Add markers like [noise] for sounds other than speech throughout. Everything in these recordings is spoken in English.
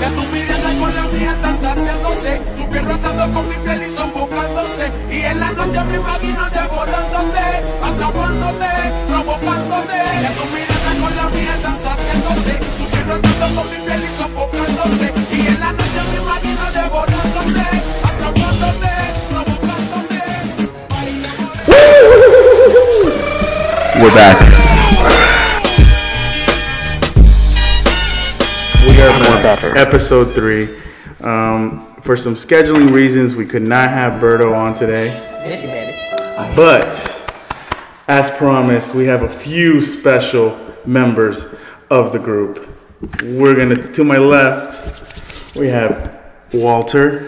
Que tu mirada con la mía están saciándose. Tu piel rozando con mi piel y sofocándose. Y en la noche me imagino devorándote, atrapándote, provocándote. Que tu mirada con la mía están saciándose. Tu piel rozando con mi piel y sofocándose. Y en la noche me imagino devorándote, atrapándote, provocándote. We're back. We are back. Episode three. Um, for some scheduling reasons, we could not have Berto on today. Yes, you baby. But as promised, we have a few special members of the group. We're gonna to my left, we have Walter,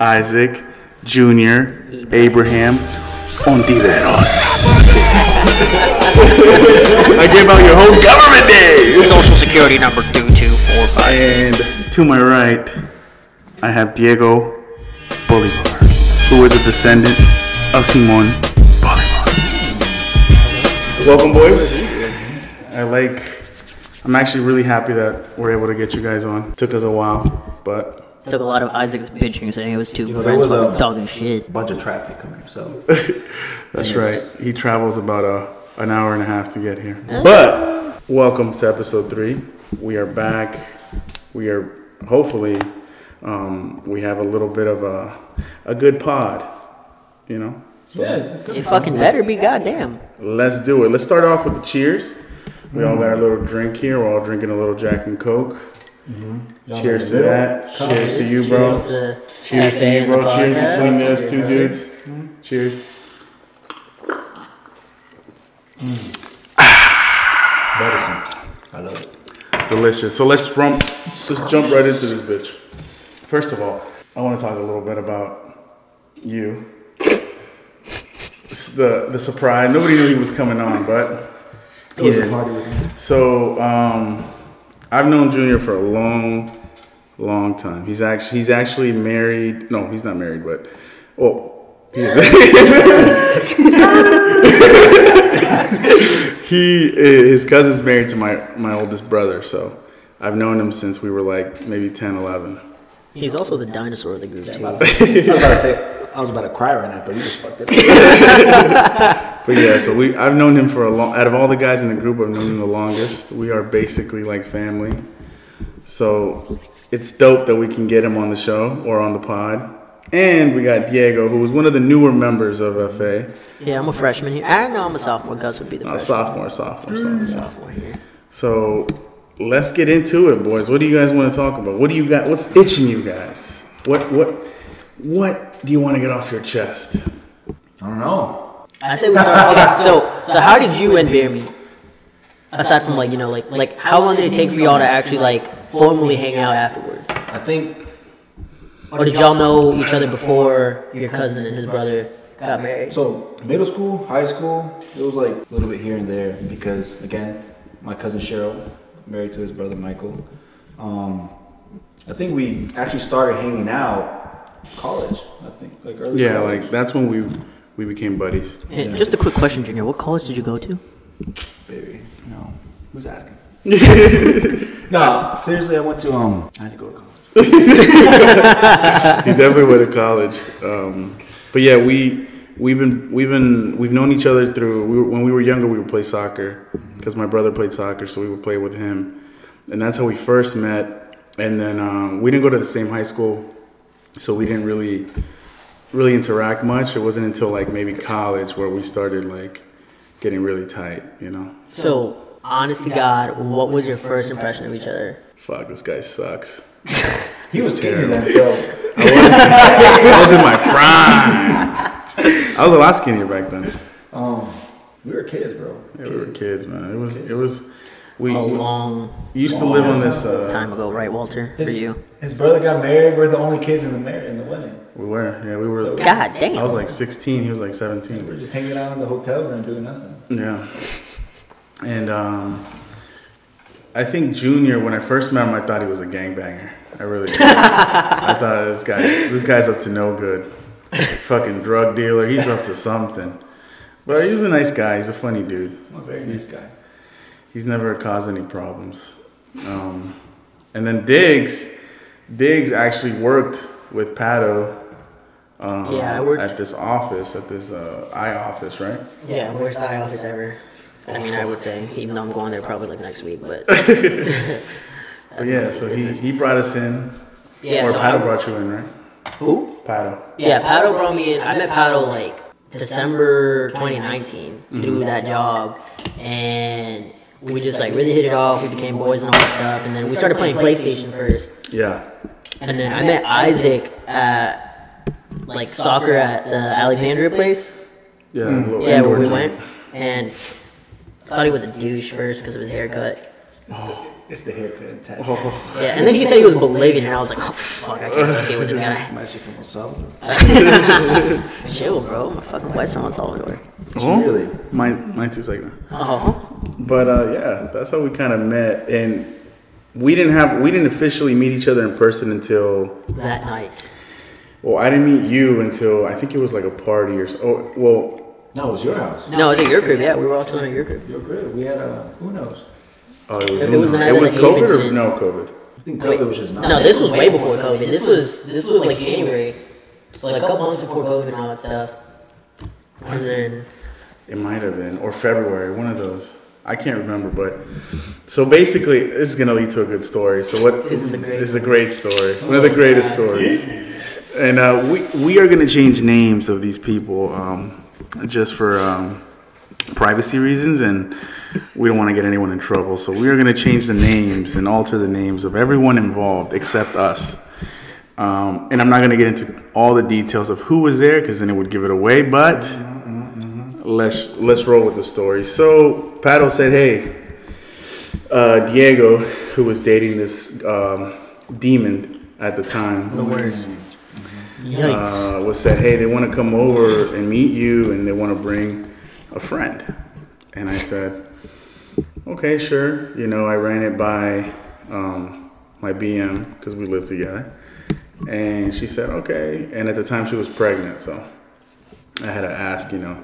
Isaac, Junior, Abraham, Ontiveros. [laughs] I gave out your whole government name. Social security number two two four five. And to my right, I have Diego Bolivar, who is a descendant of Simon Bolivar. Welcome, boys. I like. I'm actually really happy that we're able to get you guys on. Took us a while, but Took a lot of Isaac's bitching saying it was two there friends was a- talking shit. bunch of traffic coming, so [laughs] that's Yes. right. He travels about a an hour and a half to get here. But welcome to episode three. We are back. We are hopefully um, we have a little bit of a a good pod. You know. yeah, it's good. It fucking better be goddamn. Let's do it. Let's start off with the cheers. We all got a little drink here. We're all drinking a little Jack and Coke. Mm-hmm. Cheers to that. Cheers to you, bro. The Cheers to you, bro. Cheers podcast. between those two mm-hmm. dudes. Cheers. Mm. Medicine. I love it. Delicious. So let's jump. Let's jump right into this bitch. First of all, I want to talk a little bit about you. The the surprise. Nobody knew he was coming on, but It was a party with me. So um, I've known Junior for a long, long time. He's actually he's actually married. No, he's not married, but well, he is. [laughs] [laughs] he eh, his cousin's married to my my oldest brother. So I've known him since we were like maybe 10, 11. He's also the dinosaur of the group too. I was about to say, I was about to cry right now, but you just fucked it up. [laughs] But yeah, so we I've known him for a long. Out of all the guys in the group, I've known him the longest. We are basically like family. So it's dope that we can get him on the show or on the pod. And we got Diego, who was one of the newer members of FA. Yeah, I'm a freshman here. I know I'm a sophomore. Gus would be the freshman. sophomore, sophomore, sophomore. Mm. Sophomore here. So let's get into it, boys. What do you guys want to talk about? What do you got? What's itching you guys? What what what do you want to get off your chest? I don't know. I say we start. Okay, so so how did you and Bear meet? Aside from like you know like like how long did it take for y'all to actually like formally hang out afterwards? I think Or did y'all know each other before your cousin and his brother got married? so. Middle school, high school, it was like a little bit here and there because again, my cousin Cheryl married to his brother Michael. Um, I think we actually started hanging out college. I think like early. Yeah, college. like that's when we we became buddies. And just a quick question, Junior. What college did you go to? baby. No, who's asking? [laughs] [laughs] no, seriously, I went to um. I had to go to college. He definitely went to college. Um, but yeah, we we've been we've been we've known each other through we were, when we were younger. We would play soccer because my brother played soccer, so we would play with him, and that's how we first met. And then um, we didn't go to the same high school, so we didn't really really interact much. It wasn't until like maybe college where we started like getting really tight. You know, So, honest to God, what was your first impression of each other? fuck, this guy sucks. He was skinny terrible. then, so [laughs] I was [laughs] in my prime. I was a lot skinnier back then. um, we were kids, bro. Yeah, we were kids, man. It was, it was. We A long used to live on this. Uh, time ago, right, Walter? For you. His brother got married. We're the only kids in the mar- in the wedding. we were, yeah, we were. God damn. I was like 16. He was like 17. We were just hanging out in the hotel room doing nothing. Yeah, and um, I think Junior. When I first met him, I thought he was a gangbanger. I really. Did. [laughs] I thought this guy, this guy's up to no good. Fucking drug dealer. He's up to something. But he was a nice guy. He's a funny dude. I'm a very nice guy. He's never caused any problems. Um, and then Diggs, Diggs actually worked with Pato. Um, Yeah, I worked- at this office, at this uh, eye office, right? Yeah, worst eye office ever. I mean, I would say, even though I'm going there probably like next week, but [laughs] [laughs] But yeah, so he, he brought us in, yeah. or so Pato I- brought you in, right? who? Pato. Yeah, Pato brought me in. I met Pato like December 2019 Mm-hmm. through that job, and we just like really hit it off. We became boys and all that stuff, and then we started playing PlayStation first. Yeah. And then I met Isaac at like soccer at the Alexandria place. Yeah. a little Yeah, where we went, and I thought he was a douche first because of his haircut. It's the haircut and tattoo. Oh. Yeah, and then he said he was Bolivian, and I was like, oh fuck, I can't associate with this guy. [laughs] I'm actually from El Salvador. [laughs] Chill, bro. My fucking wife's from El Salvador. Oh, Really? Mine, mine too, second. Oh. But uh, yeah, that's how we kind of met, and we didn't have we didn't officially meet each other in person until That night. well, I didn't meet you until I think it was like a party or so. Oh, well, No, it was your house. No, it was at your crib. Yeah, we were all chilling at your crib. Your crib. We had a. Who knows? oh, it was It was the it was the COVID or incident. no COVID? I think COVID was just not. No, this was way before COVID. This was this was like January, so like a couple months before COVID and all that stuff. And then It might have been or February, one of those. I can't remember, but so basically, this is gonna lead to a good story. So what? This is a great This is a great story. One of the greatest stories. And uh, we we are gonna change names of these people um, just for um, privacy reasons, and we don't want to get anyone in trouble. So we are gonna change the names and alter the names of everyone involved except us. Um, and I'm not gonna get into all the details of who was there because then it would give it away. But let's let's roll with the story. So Pato said, "Hey, uh, Diego, who was dating this um, demon at the time, the worst. Uh, was said, "Hey, they want to come over and meet you, and they want to bring a friend." And I said, "Okay, sure." You know, I ran it by um, my BM because we lived together, and she said, "Okay." And at the time, she was pregnant, so I had to ask, you know,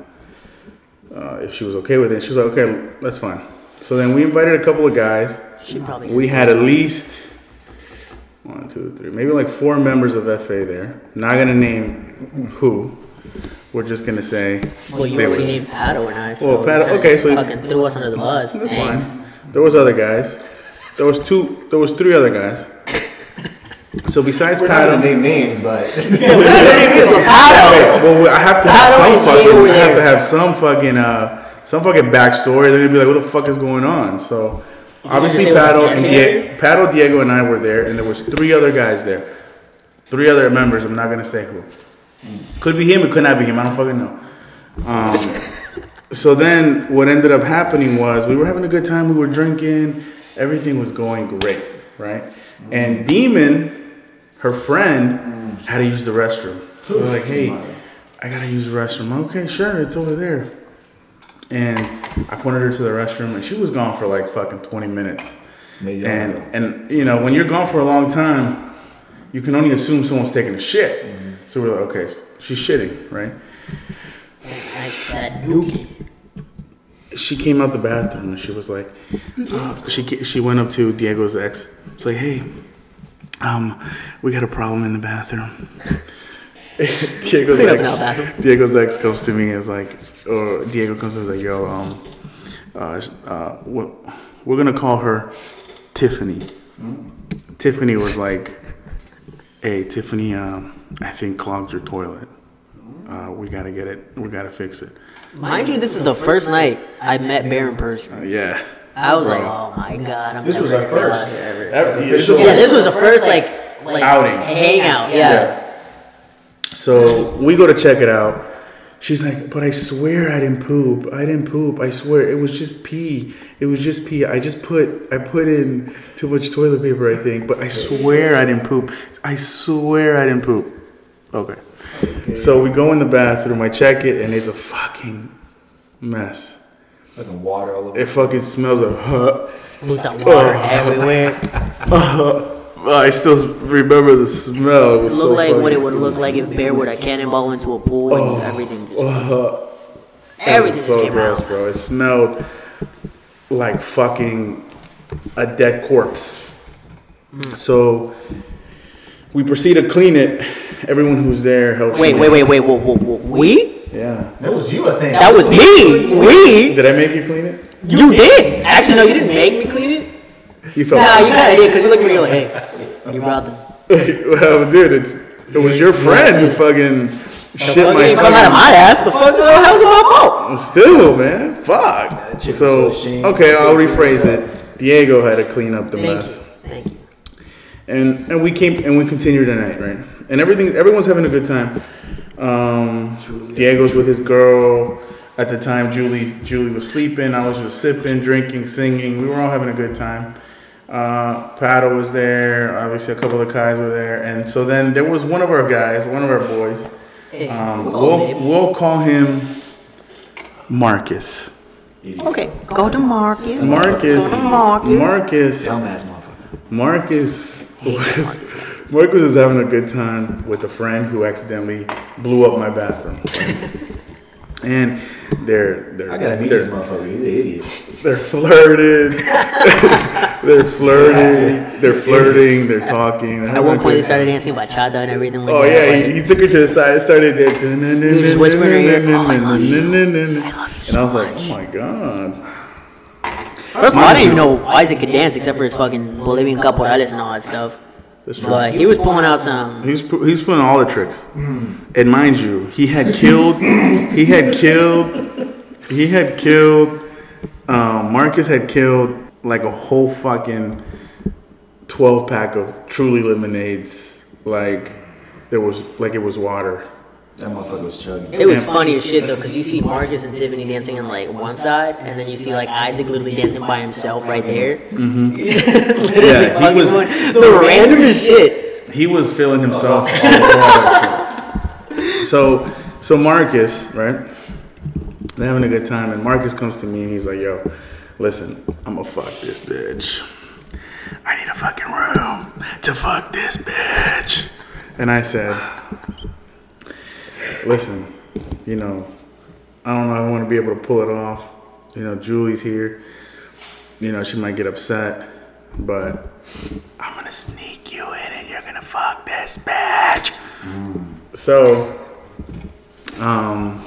uh, if she was okay with it. She was like, "Okay, that's fine." So then we invited a couple of guys. She probably. We had at least one, two, three, maybe like four members of FA there. Not gonna name who. We're just gonna say. Well, you they already were- named Pato and I. So Well, Pato- okay, so you- fucking threw us under the bus. That's Dang. fine. There was other guys. There was two. There was three other guys. So besides We're not [laughs] gonna name names, but Pato. well, I have to have some fucking. Diego I have to have some fucking. Uh, some fucking backstory. They're gonna be like, "What the fuck is going on?" So obviously, Pato and Diego? Diego, Pato, Diego, and I were there, and there was three other guys there. Three other members. I'm not gonna say who. Could be him. It could not be him. I don't fucking know. Um, so then, what ended up happening was we were having a good time. We were drinking. Everything was going great, right? And Demon, her friend, had to use the restroom. So we're like, hey, I gotta use the restroom. Okay, sure, it's over there. And I pointed her to the restroom, and she was gone for like fucking 20 minutes. Maybe And and you know, when you're gone for a long time, you can only assume someone's taking a shit. So we're like, okay, she's shitting, right? Like that nuke. she came out the bathroom and she was like, she she went up to Diego's ex. She's like, hey, um, we got a problem in the bathroom. [laughs] Diego's Clean ex. Diego's ex comes to me and is like, or Diego comes to me and is like, yo, um, uh, uh, what, we're gonna call her Tiffany. Tiffany was like, hey, Tiffany, um, I think clogged your toilet. Uh, we gotta get it. We gotta fix it. Mind you, this is the first night I met Bear in person. Uh, yeah. I was Bro. like, oh my god, I'm This was our first. out ever. Ever- yeah, Yeah, this was the first like like Outing. hangout. Yeah. So we go to check it out. She's like, but I swear I didn't poop. I didn't poop. I swear it was just pee. It was just pee. I just put I put in too much toilet paper, I think. But I swear I didn't poop. I swear I didn't poop. Okay. So we go in the bathroom. I check it, and it's a fucking mess. fucking water all over. It fucking smells of. Huh. [laughs] With the water oh, everywhere. [laughs] I still remember the smell. It It looked so like what it would look like if Bear would have cannonball into a pool and everything. Just, Uh, everything It just so came gross, out. bro. It smelled like fucking a dead corpse. Hmm. So we proceed to clean it. Everyone who's there helps. Wait, me. wait, wait, wait. Whoa, whoa, whoa. We? Yeah. That was you, I think. That was me. We? Did I make you clean it? You did. Actually, no, you didn't make me clean it. You felt. Nah, you kind of did because you looked at me you're like, hey, [laughs] you brought the. [laughs] well, dude, it's it was your friend who fucking shit Fuck, my you come out of my ass. The fuck? uh, How's it my fault? Still, man, fuck. chick So so okay, I'll rephrase it. Diego had to clean up the Thank mess. you. Thank you. and and we came and we continued the night, right? And everything, everyone's having a good time. Um, Diego's with his girl. At the time, Julie Julie was sleeping. I was just sipping, drinking, singing. We were all having a good time. Uh, Pato was there. Obviously, a couple of guys were there, and so then there was one of our guys, one of our boys. Um, we'll we'll call him Marcus. Okay, go to Marcus. Marcus. Go to Marcus. Marcus. Dumbass motherfucker. Marcus was Marcus was having a good time with a friend who accidentally blew up my bathroom. [laughs] and they're they're I gotta meet they're, this motherfucker. He's an idiot. they're flirting. [laughs] they're flirting. They're flirting. They're talking. At one point, they started dancing bachata and everything like Oh that. yeah, like- he, he took her to the side, and started there, He just whispered in her ear, "Oh, I love you. and I love you I was like, oh my god. First of all, I didn't even know Isaac could dance except for his fucking Bolivian caporales and all that stuff. That's true. But he was pulling out some. He's pu- he's pulling all the tricks, and mind you, he had killed, he had killed, he had killed. Um, Marcus had killed like a whole fucking twelve pack of Truly lemonades. Like there was like it was water. That motherfucker was chugging. It was funny as shit though, because you see Marcus and Tiffany dancing on like one side, and then you see like Isaac literally dancing by himself right there. Mm-hmm. [laughs] Yeah, he was- the randomest shit. He was feeling himself all over all that shit. So so Marcus, right? They're having a good time, and Marcus comes to me and he's like, "Yo, listen, I'm gonna fuck this bitch. I need a fucking room to fuck this bitch." And I said, "Listen, you know, I don't know. I want to be able to pull it off. You know, Julie's here. You know, she might get upset, but I'm gonna sneak you in and you're gonna fuck this bitch. So, um,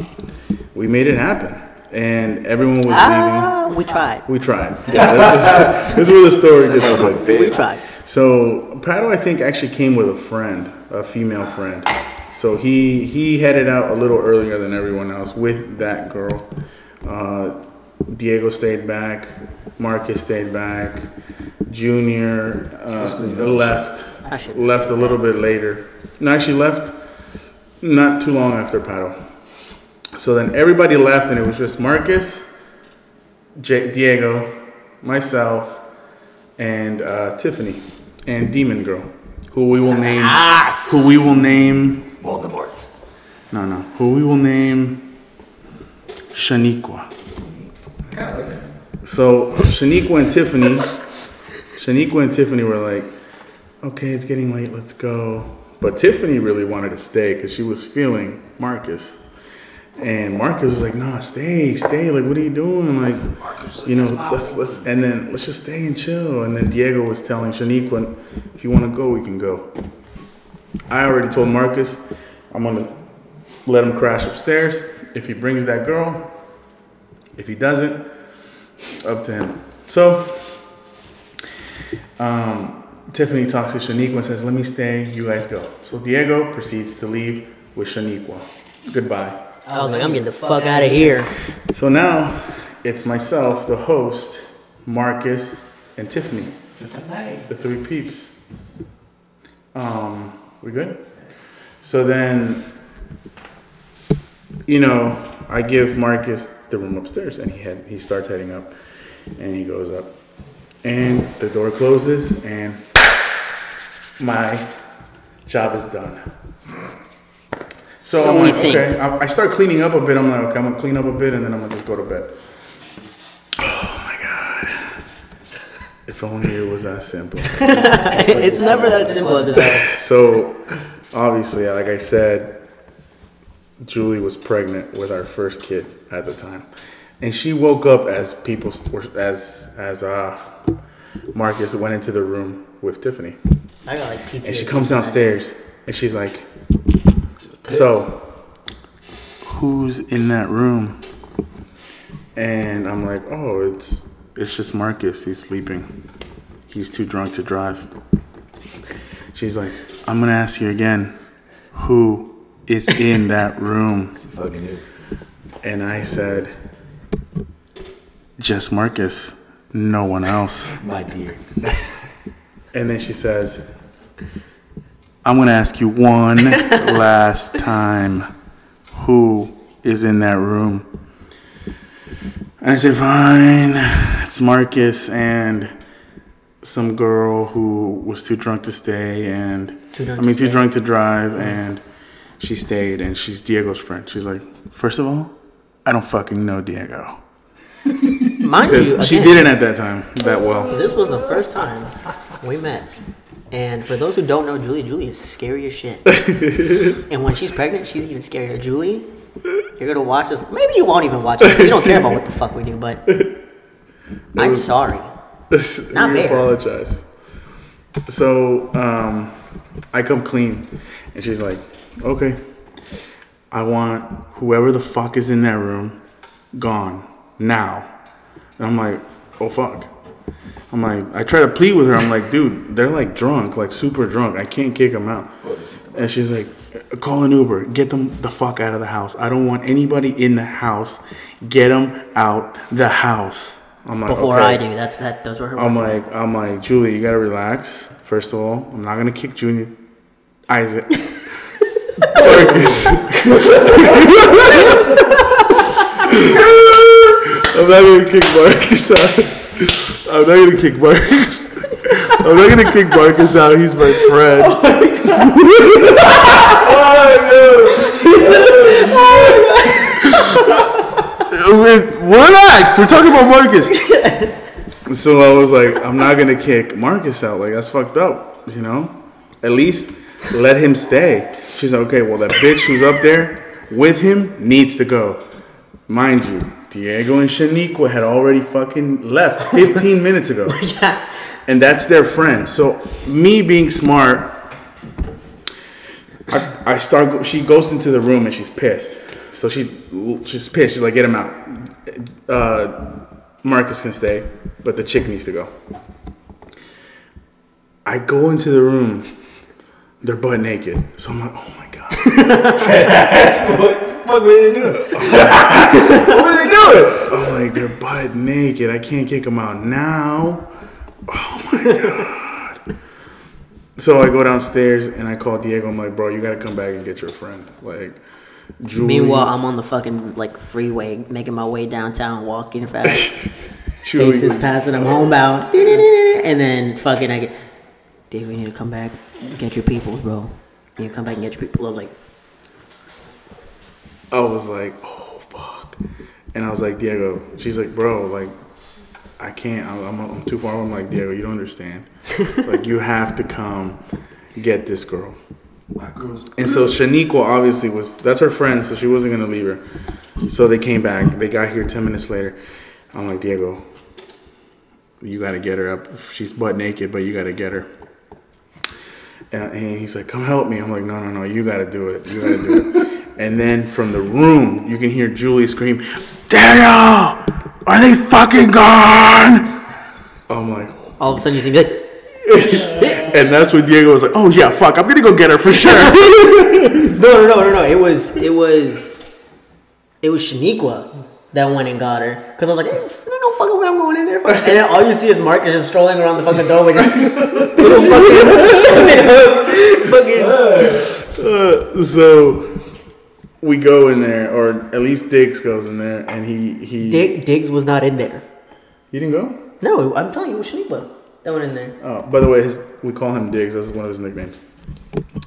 we made it happen, and everyone was Ah, we tried. We tried. Yeah, this, is- [laughs] this is where the story gets [laughs] good. We tried. So Pato, I think, actually came with a friend, a female friend. So he he headed out a little earlier than everyone else with that girl. Uh, Diego stayed back. Marcus stayed back. Junior uh, left left a little bit later. No, actually left not too long after Pato. So then everybody left, and it was just Marcus, J- Diego, myself, and uh, Tiffany, and Demon Girl, who we will name, who we will name, Voldemort. no, no, who we will name Shaniqua. So Shaniqua and Tiffany, Shaniqua and Tiffany were like, okay, it's getting late, let's go. But Tiffany really wanted to stay because she was feeling Marcus. And Marcus was like, nah, stay, stay. Like, what are you doing? Like, you know, let's, let's, and then let's just stay and chill. And then Diego was telling Shaniqua, if you want to go, we can go. I already told Marcus, I'm going to let him crash upstairs. If he brings that girl, if he doesn't, up to him. So, um, Tiffany talks to Shaniqua and says, let me stay, you guys go. So Diego proceeds to leave with Shaniqua. Goodbye. I was like, I'm getting the fuck out of here. So now it's myself, the host, Marcus, and Tiffany, the three peeps. Um, we good? So then, you know, I give Marcus the room upstairs, and he had he starts heading up, and he goes up, and the door closes, and my job is done. So, So I'm like, okay. I, I start cleaning up a bit. I'm like, okay, I'm gonna clean up a bit, and then I'm gonna just go to bed. My god! If only it was that simple. [laughs] it's never that simple at the time. So, obviously, like I said, Julie was pregnant with our first kid at the time, and she woke up as people st- as as uh, Marcus went into the room with Tiffany. I got like PTSD. And she comes downstairs and she's like, So, who's in that room? And I'm like, Oh, it's it's just Marcus. He's sleeping. He's too drunk to drive. She's like, I'm gonna ask you again, who is in [laughs] that room? And I said, just Marcus, no one else. [laughs] My dear. [laughs] And then she says, I'm going to ask you one last time who is in that room? And I said, fine, it's Marcus and some girl who was too drunk to stay and Too I mean to too stay. drunk to drive and she stayed and she's Diego's friend. She's like, first of all, I don't fucking know Diego. [laughs] Mind you, Because she didn't at that time that well. This was the first time we met. And for those who don't know Julie, Julie is scary as shit. [laughs] and when she's pregnant, she's even scarier. Julie, you're gonna watch this. Maybe you won't even watch it. You don't care about what the fuck we do, but [laughs] I'm was- sorry. [laughs] Not we fair. apologize. So um, I come clean, and she's like, "Okay, I want whoever the fuck is in that room gone now." And I'm like, "Oh fuck." I'm like, I try to plead with her. I'm like, dude, they're like drunk, like super drunk. I can't kick them out. And she's like, call an Uber. Get them the fuck out of the house. I don't want anybody in the house. Get them out the house. I'm like, Before okay. I do, that's that. Those were her I'm like, I'm like, Julie, you gotta relax. First of all, I'm not gonna kick Junior, Isaac, Marcus. [laughs] [laughs] I'm not gonna kick Marcus out. I'm not gonna kick Marcus. I'm not gonna kick Marcus out. He's my friend. Oh [laughs] oh, Wait, Relax. We're talking about Marcus. So I was like, I'm not gonna kick Marcus out. Like that's fucked up, you know. At least let him stay. She's like, okay. Well, that bitch who's up there with him needs to go. Mind you, Diego and Shaniqua had already fucking left 15 [laughs] minutes ago, yeah. and that's their friend. So me being smart, I, I start. She goes into the room and she's pissed. So she she's pissed. She's like, get him out. Uh, Marcus can stay, but the chick needs to go. I go into the room. They're butt naked. So I'm like, oh my god. [laughs] what the fuck were they doing? [laughs] what were they doing? I'm like, they're butt naked. I can't kick them out now. Oh my [laughs] god. So I go downstairs and I call Diego. I'm like, bro, you gotta come back and get your friend. Like, Julie. Meanwhile, I'm on the fucking like freeway, making my way downtown, walking fast. [laughs] Faces passing, I'm homebound, [laughs] and then fucking I get, Dave, we need to come back, get your people, bro. You need to come back and get your people. I was like, I was like, oh fuck, and I was like, Diego. She's like, bro, like, I can't. I'm, I'm, I'm too far. I'm like, Diego, you don't understand. [laughs] like, you have to come get this girl. My girl's And so Shaniqua obviously was that's her friend, so she wasn't gonna leave her. So they came back. They got here ten minutes later. I'm like, Diego, you gotta get her up. She's butt naked, but you gotta get her. And, and he's like, come help me. I'm like, no, no, no, you gotta do it. You gotta do it. [laughs] and then from the room, you can hear Julie scream, Daniel, are they fucking gone? I'm like, all of a sudden you see me like, [laughs] and that's when Diego was like, oh yeah, fuck, I'm gonna go get her for sure. [laughs] no, no, no, no, no. It was, it was, it was Shaniqua that went and got her. Cause I was like, hey, there's no fucking way I'm going in there. fuck." And then all you see is Marcus just strolling around the fucking doorway, just little fucking, [laughs] fucking. Uh, so we go in there, or at least Diggs goes in there, and he he Dig, Diggs was not in there. he didn't go. No, I'm telling you, it was Shaniqua that went in there. Oh, by the way, his, we call him Diggs. That's one of his nicknames.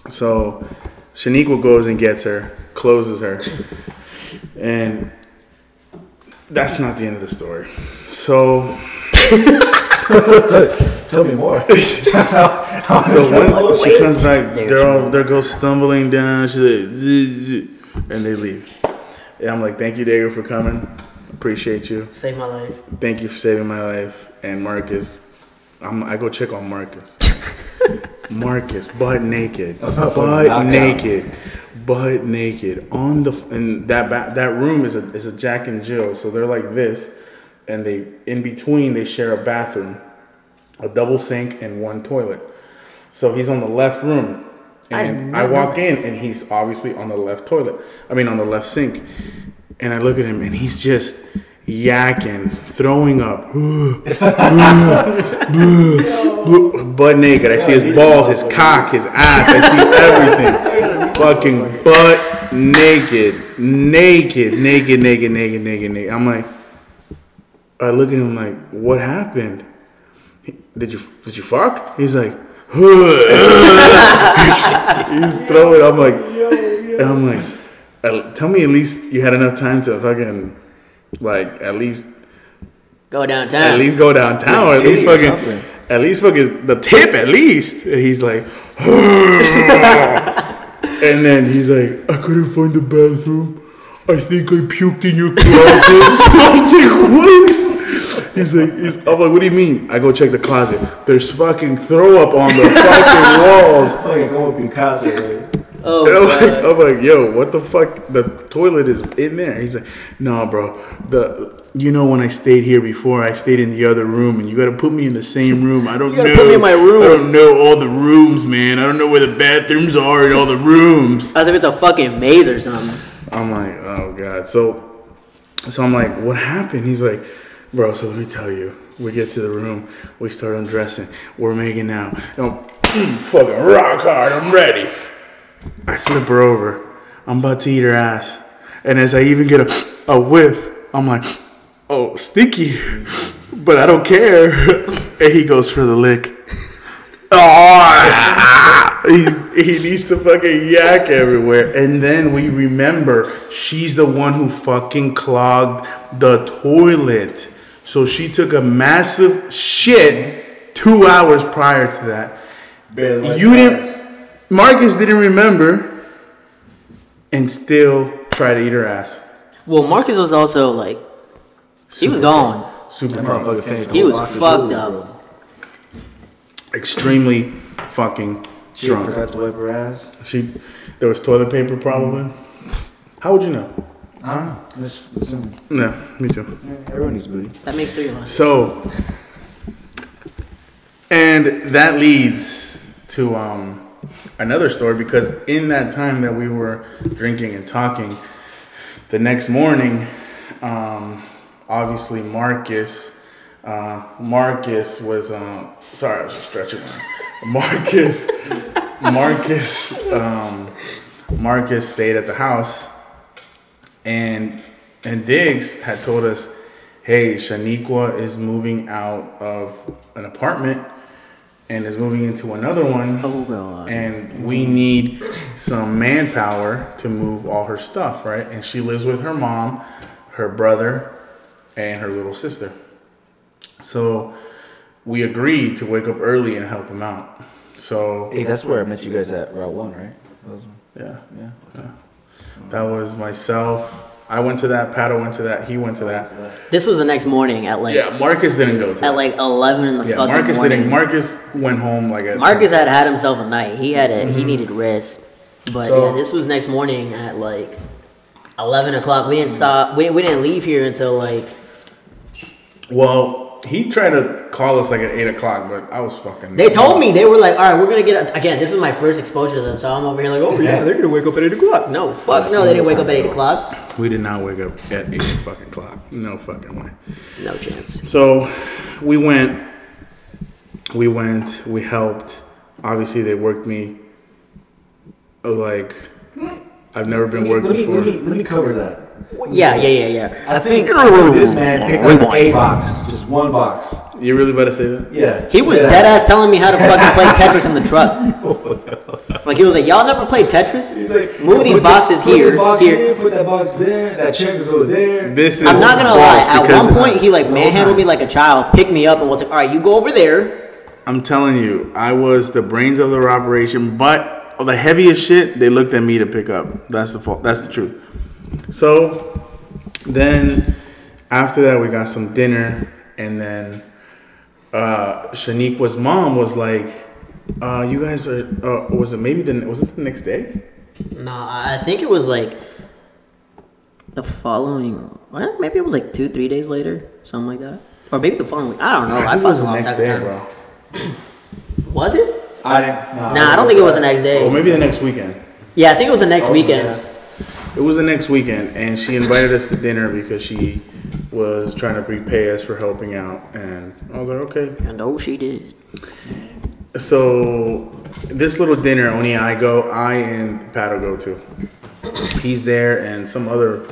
So Shaniqua goes and gets her, closes her, and that's not the end of the story. So [laughs] Tell me more. [laughs] so when [laughs] she comes back, they're all they're go stumbling down. She's like, and they leave. And I'm like, thank you, Diego, for coming. Appreciate you. Saved my life. Thank you for saving my life. And Marcus, I'm, I go check on Marcus. [laughs] Marcus, butt naked, butt naked, butt naked on the and that ba- that room is a is a Jack and Jill, so they're like this, and they in between they share a bathroom, a double sink and one toilet. So he's on the left room, I and I, know walk in and he's obviously on the left toilet. I mean on the left sink, and I look at him and he's just yakking, throwing up, [laughs] butt naked. I see his balls, his cock, his ass. I see everything. [laughs] Fucking butt naked, naked, naked, naked, naked, naked, naked. I'm like, I look at him like, what happened? Did you did you fuck? He's like, he's throwing. I'm like, and I'm like, "Uh, tell me at least you had enough time to fucking, like at least Go downtown. at least go downtown, or at least fucking, something. at least fucking the tip at least. And he's like, and then he's like, I couldn't find the bathroom. I think I puked in your closet. [laughs] He's like, he's, I'm like, what do you mean? I go check the closet. There's fucking throw up on the fucking [laughs] walls. Like, go up Picasso, right? oh, And I'm like, I'm like, yo, what the fuck? The toilet is in there. He's like, no, bro. The you know when I stayed here before, I stayed in the other room, and you got to put me in the same room. I don't You gotta know. put me in my room. I don't know all the rooms, man. I don't know where the bathrooms are in all the rooms. As if it's a fucking maze or something. I'm like, oh god. So, so I'm like, what happened? He's like, bro. So let me tell you. We get to the room. We start undressing. We're making out. And [clears throat] I'm fucking rock hard. I'm ready. I flip her over. I'm about to eat her ass. And as I even get a, a whiff, I'm like, oh, sticky. But I don't care. [laughs] And he goes for the lick. [laughs] Oh, he needs to fucking yak everywhere. And then we remember she's the one who fucking clogged the toilet. So she took a massive shit two hours prior to that. Barely You didn't. ass. Marcus didn't remember, and still tried to eat her ass. Well, Marcus was also like, he was gone. Super That drunk. motherfucker finished He was fucked up. bro. extremely fucking She drunk. forgot to wipe her ass. She, there was toilet paper probably. How would you know? I don't know. Let's assume. No, me too. Everyone needs booty. That makes three of us. So, and that leads to um, another story because in that time that we were drinking and talking, the next morning, um, obviously Marcus, uh, Marcus was um, sorry, I was just stretching. Marcus, [laughs] Marcus, um, Marcus stayed at the house and and Diggs had told us, "Hey, Shaniqua is moving out of an apartment and is moving into another one, Oh, and we need some manpower to move all her stuff, right? And she lives with her mom, her brother, and her little sister. So we agreed to wake up early and help him out. So Hey, that's where I met you guys at Route 1, right? Yeah, yeah. Okay. That was myself. I went to that. Pato went to that. He went to that. This was the next morning at like Yeah, Marcus didn't go to. at it. like eleven in the yeah, fucking Marcus morning. didn't. Marcus went home like at. Marcus had had himself a night. He had a he needed rest. But Mm-hmm. So- yeah, this was next morning at like eleven o'clock. We didn't stop. We, we didn't leave here until like Well, he tried to call us like at eight o'clock, but I was fucking. they told me they were like, all right, we're gonna get again. This is my first exposure to them, so I'm over here like, oh yeah, they're gonna wake up at eight o'clock. No, fuck no, they didn't wake up at eight o'clock. We did not wake up at eight fucking o'clock. No fucking way. No chance. So we went. We went. We helped. Obviously, they worked me. uh, Like, I've never been Let worked me, before. let, me, let me cover that. Yeah, yeah, yeah, yeah. I think this man picked up a box, just one box. You really about to say that? Yeah. He was Yeah. dead ass telling me how to fucking play [laughs] Tetris in the truck. Like he was like, y'all never played Tetris? He's like, Move these boxes the, put here, this box here. here, put that box there, that check will go there. This is. I'm not gonna lie. At one point, he like manhandled me like a child, picked me up, and was like, "All right, you go over there." I'm telling you, I was the brains of the operation, but the heaviest shit they looked at me to pick up. That's the fault. That's the truth. So then after that, we got some dinner, and then uh, Shaniqua's mom was like, Uh, you guys are. Uh, was it maybe the was it the next day? No, I think it was like the following. Well, maybe it was like two, three days later, something like that, or maybe the following. week. I don't know. I, think it was the lost next day, time. bro. Was it? I didn't. Nah, I don't think it was the next day. Or maybe the next weekend. Yeah, I think it was the next Oh, weekend. yeah. It was the next weekend, and she invited us to dinner because she was trying to repay us for helping out, and I was like, okay. And oh, she did. So this little dinner, only I go, I and Pato go to. He's there, and some other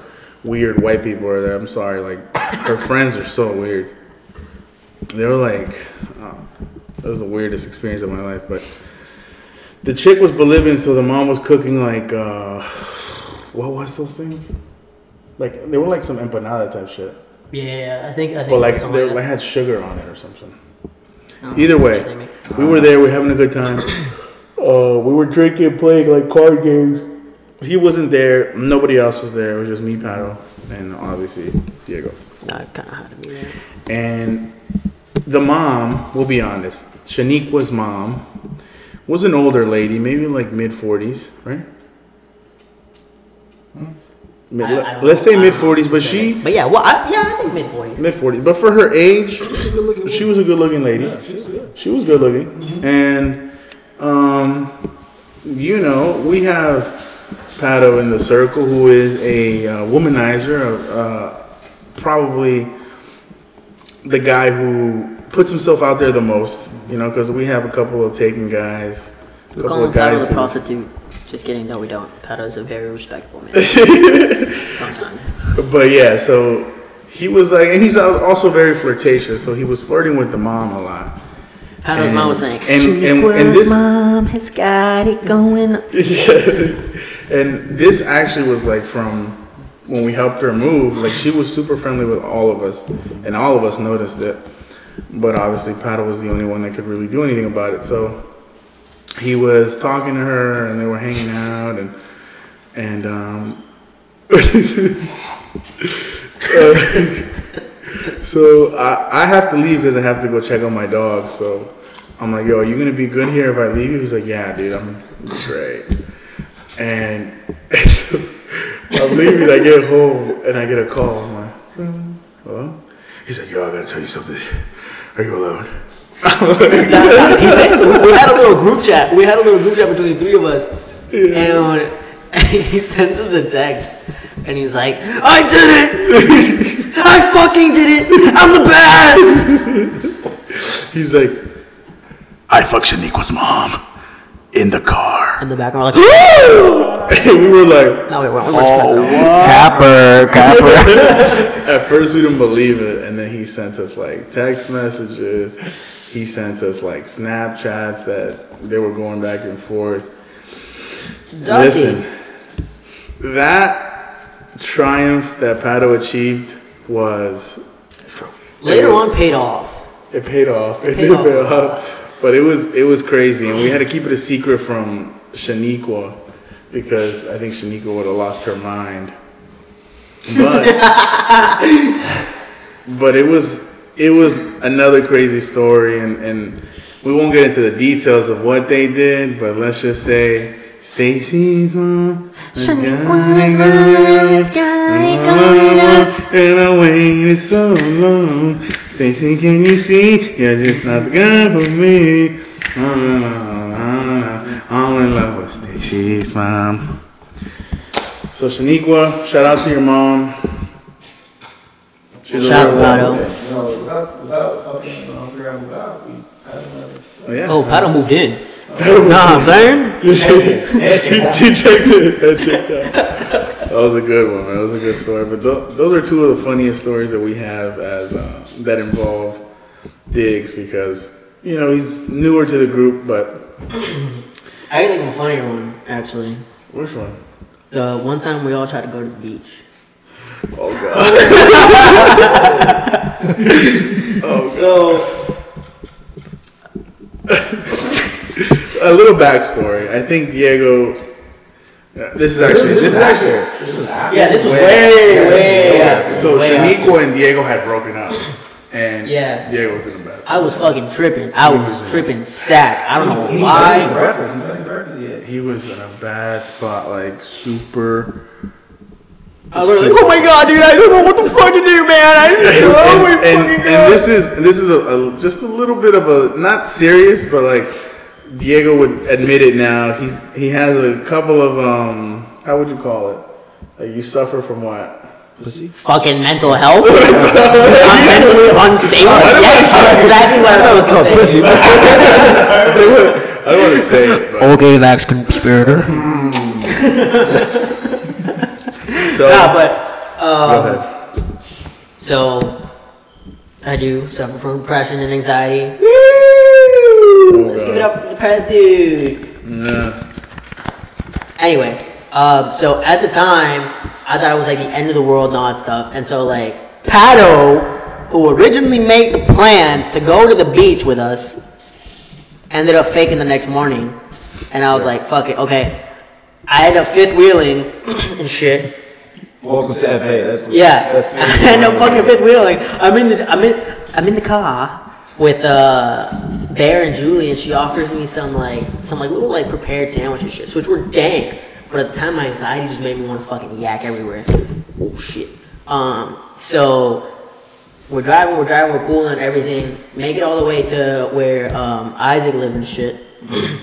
weird white people are there. I'm sorry, like her friends are so weird. They were like, oh, that was the weirdest experience of my life. But the chick was Bolivian, so the mom was cooking like, uh, what was those things? Like they were like some empanada type shit, Yeah, I think I think. but like they like had sugar on it or something. I don't know Either way, we were there. We were having a good time. [coughs] Uh, we were drinking, playing like card games. He wasn't there. Nobody else was there. It was just me, Pato, and obviously Diego. I kind of had to be there. And the mom, we'll be honest, Shaniqua's mom was an older lady, maybe like mid 40s, right? Mid, I- I let's say mid forties, but she But yeah, well, I, yeah, I think mid forties. mid 40s. But for her age, she was a good looking lady. She was good looking. And, um, you know, we have Pato in the circle who is a uh, womanizer, uh, probably the guy who puts himself out there the most, you know, because we have a couple of taken guys. A We couple call him of Pato guys the who- prostitute. Just kidding. No, we don't. Pato's a very respectable man. [laughs] Sometimes. But yeah, so he was like, and he's also very flirtatious, so he was flirting with the mom a lot. Pato's And- mom was saying, and- and- and "Chihuahua's this- mom has got it going." [laughs] and this actually was like from when we helped her move. Like she was super friendly with all of us, and all of us noticed it. But obviously, Pato was the only one that could really do anything about it. So he was talking to her, and they were hanging out, and and um. uh, [laughs] so I, I have to leave because I have to go check on my dog. So I'm like, yo, are you gonna be good here if I leave you? He's like, yeah, dude, I'm great. And [laughs] I'm leaving. I get home and I get a call. I'm like, hello? He's like, yo, I gotta tell you something. Are you alone? He said, we had a little group chat. We had a little group chat between the three of us, and [laughs] he sends us a text, and he's like, "I did it! I fucking did it! I'm the best!" He's like, I fucked Shaniqua's mom in the car. In the background, we're like, [laughs] And we were like, "No, we weren't. We were Oh, Capper, capper. [laughs] At first, we didn't believe it, and then he sent us like text messages. He sent us like Snapchats that they were going back and forth. Listen, that triumph that Pato achieved was Later on, paid off. it paid off. It, paid did off. pay off, but it was it was crazy, and we had to keep it a secret from Shaniqua because I think Shaniqua would have lost her mind. But [laughs] but it was it was another crazy story, and and we won't get into the details of what they did, but let's just say Stacy's mom. has got it going on, And I waited so long. Stacy, can you see? You're just not the guy for me. I'm in love with Stacy's mom. So Shaniqua, shout out to your mom. She's Shout out woman. Pato. No, without, without helping out we had another. Oh, yeah. Oh, Pato moved in. Nah, I'm saying. she checked it. I checked out. That was a good one, man. That was a good story. But th- those are two of the funniest stories that we have as uh, that involve Diggs because you know he's newer to the group, but I think a funnier one, actually. which one? The one time we all tried to go to the beach. Oh god. [laughs] [laughs] So a little backstory. I think Diego. uh, This is actually this is actually yeah, this was way, way, Yeah. So way Shaniqua and Diego had broken up, and Yeah. Diego was in a bad spot. I was fucking tripping. I was tripping sack. I don't know He why. ain't breakfast. He ain't breakfast yet. He was in a bad spot, like super. I was like, oh my god, dude, I don't know what the fuck to do, man. I just, and, oh my and, and, fucking and this is this is a, a just a little bit of a not serious, but like Diego would admit it now. He's he has a couple of um how would you call it? Like you suffer from what? Pussy. fucking mental health. [laughs] I'm mentally unstable. Yes, exactly what I was called. Pussy. [laughs] I don't want to say it, but Okay, Vax conspirator. [laughs] so Nah, but go um, ahead. so I do suffer from depression and anxiety. Let's give it up for the depressed dude. Yeah. Anyway, um, so at the time, I thought it was like the end of the world and all that stuff. And so like Pato, who originally made the plans to go to the beach with us, ended up faking the next morning. And I was like, fuck it, okay. I had a fifth wheeling [clears throat] and shit. Welcome to FA. That's Yeah, That's I had [laughs] no fucking fifth wheeling. I'm in the I'm in I'm in the car with uh Bear and Julie, and she offers me some like some like little like prepared sandwiches, shit, which were dank. But at the time, my anxiety just made me want to fucking yak everywhere. Oh shit. Um, so we're driving, we're driving, we're cool and everything. Make it all the way to where um, Isaac lives and shit. [clears throat]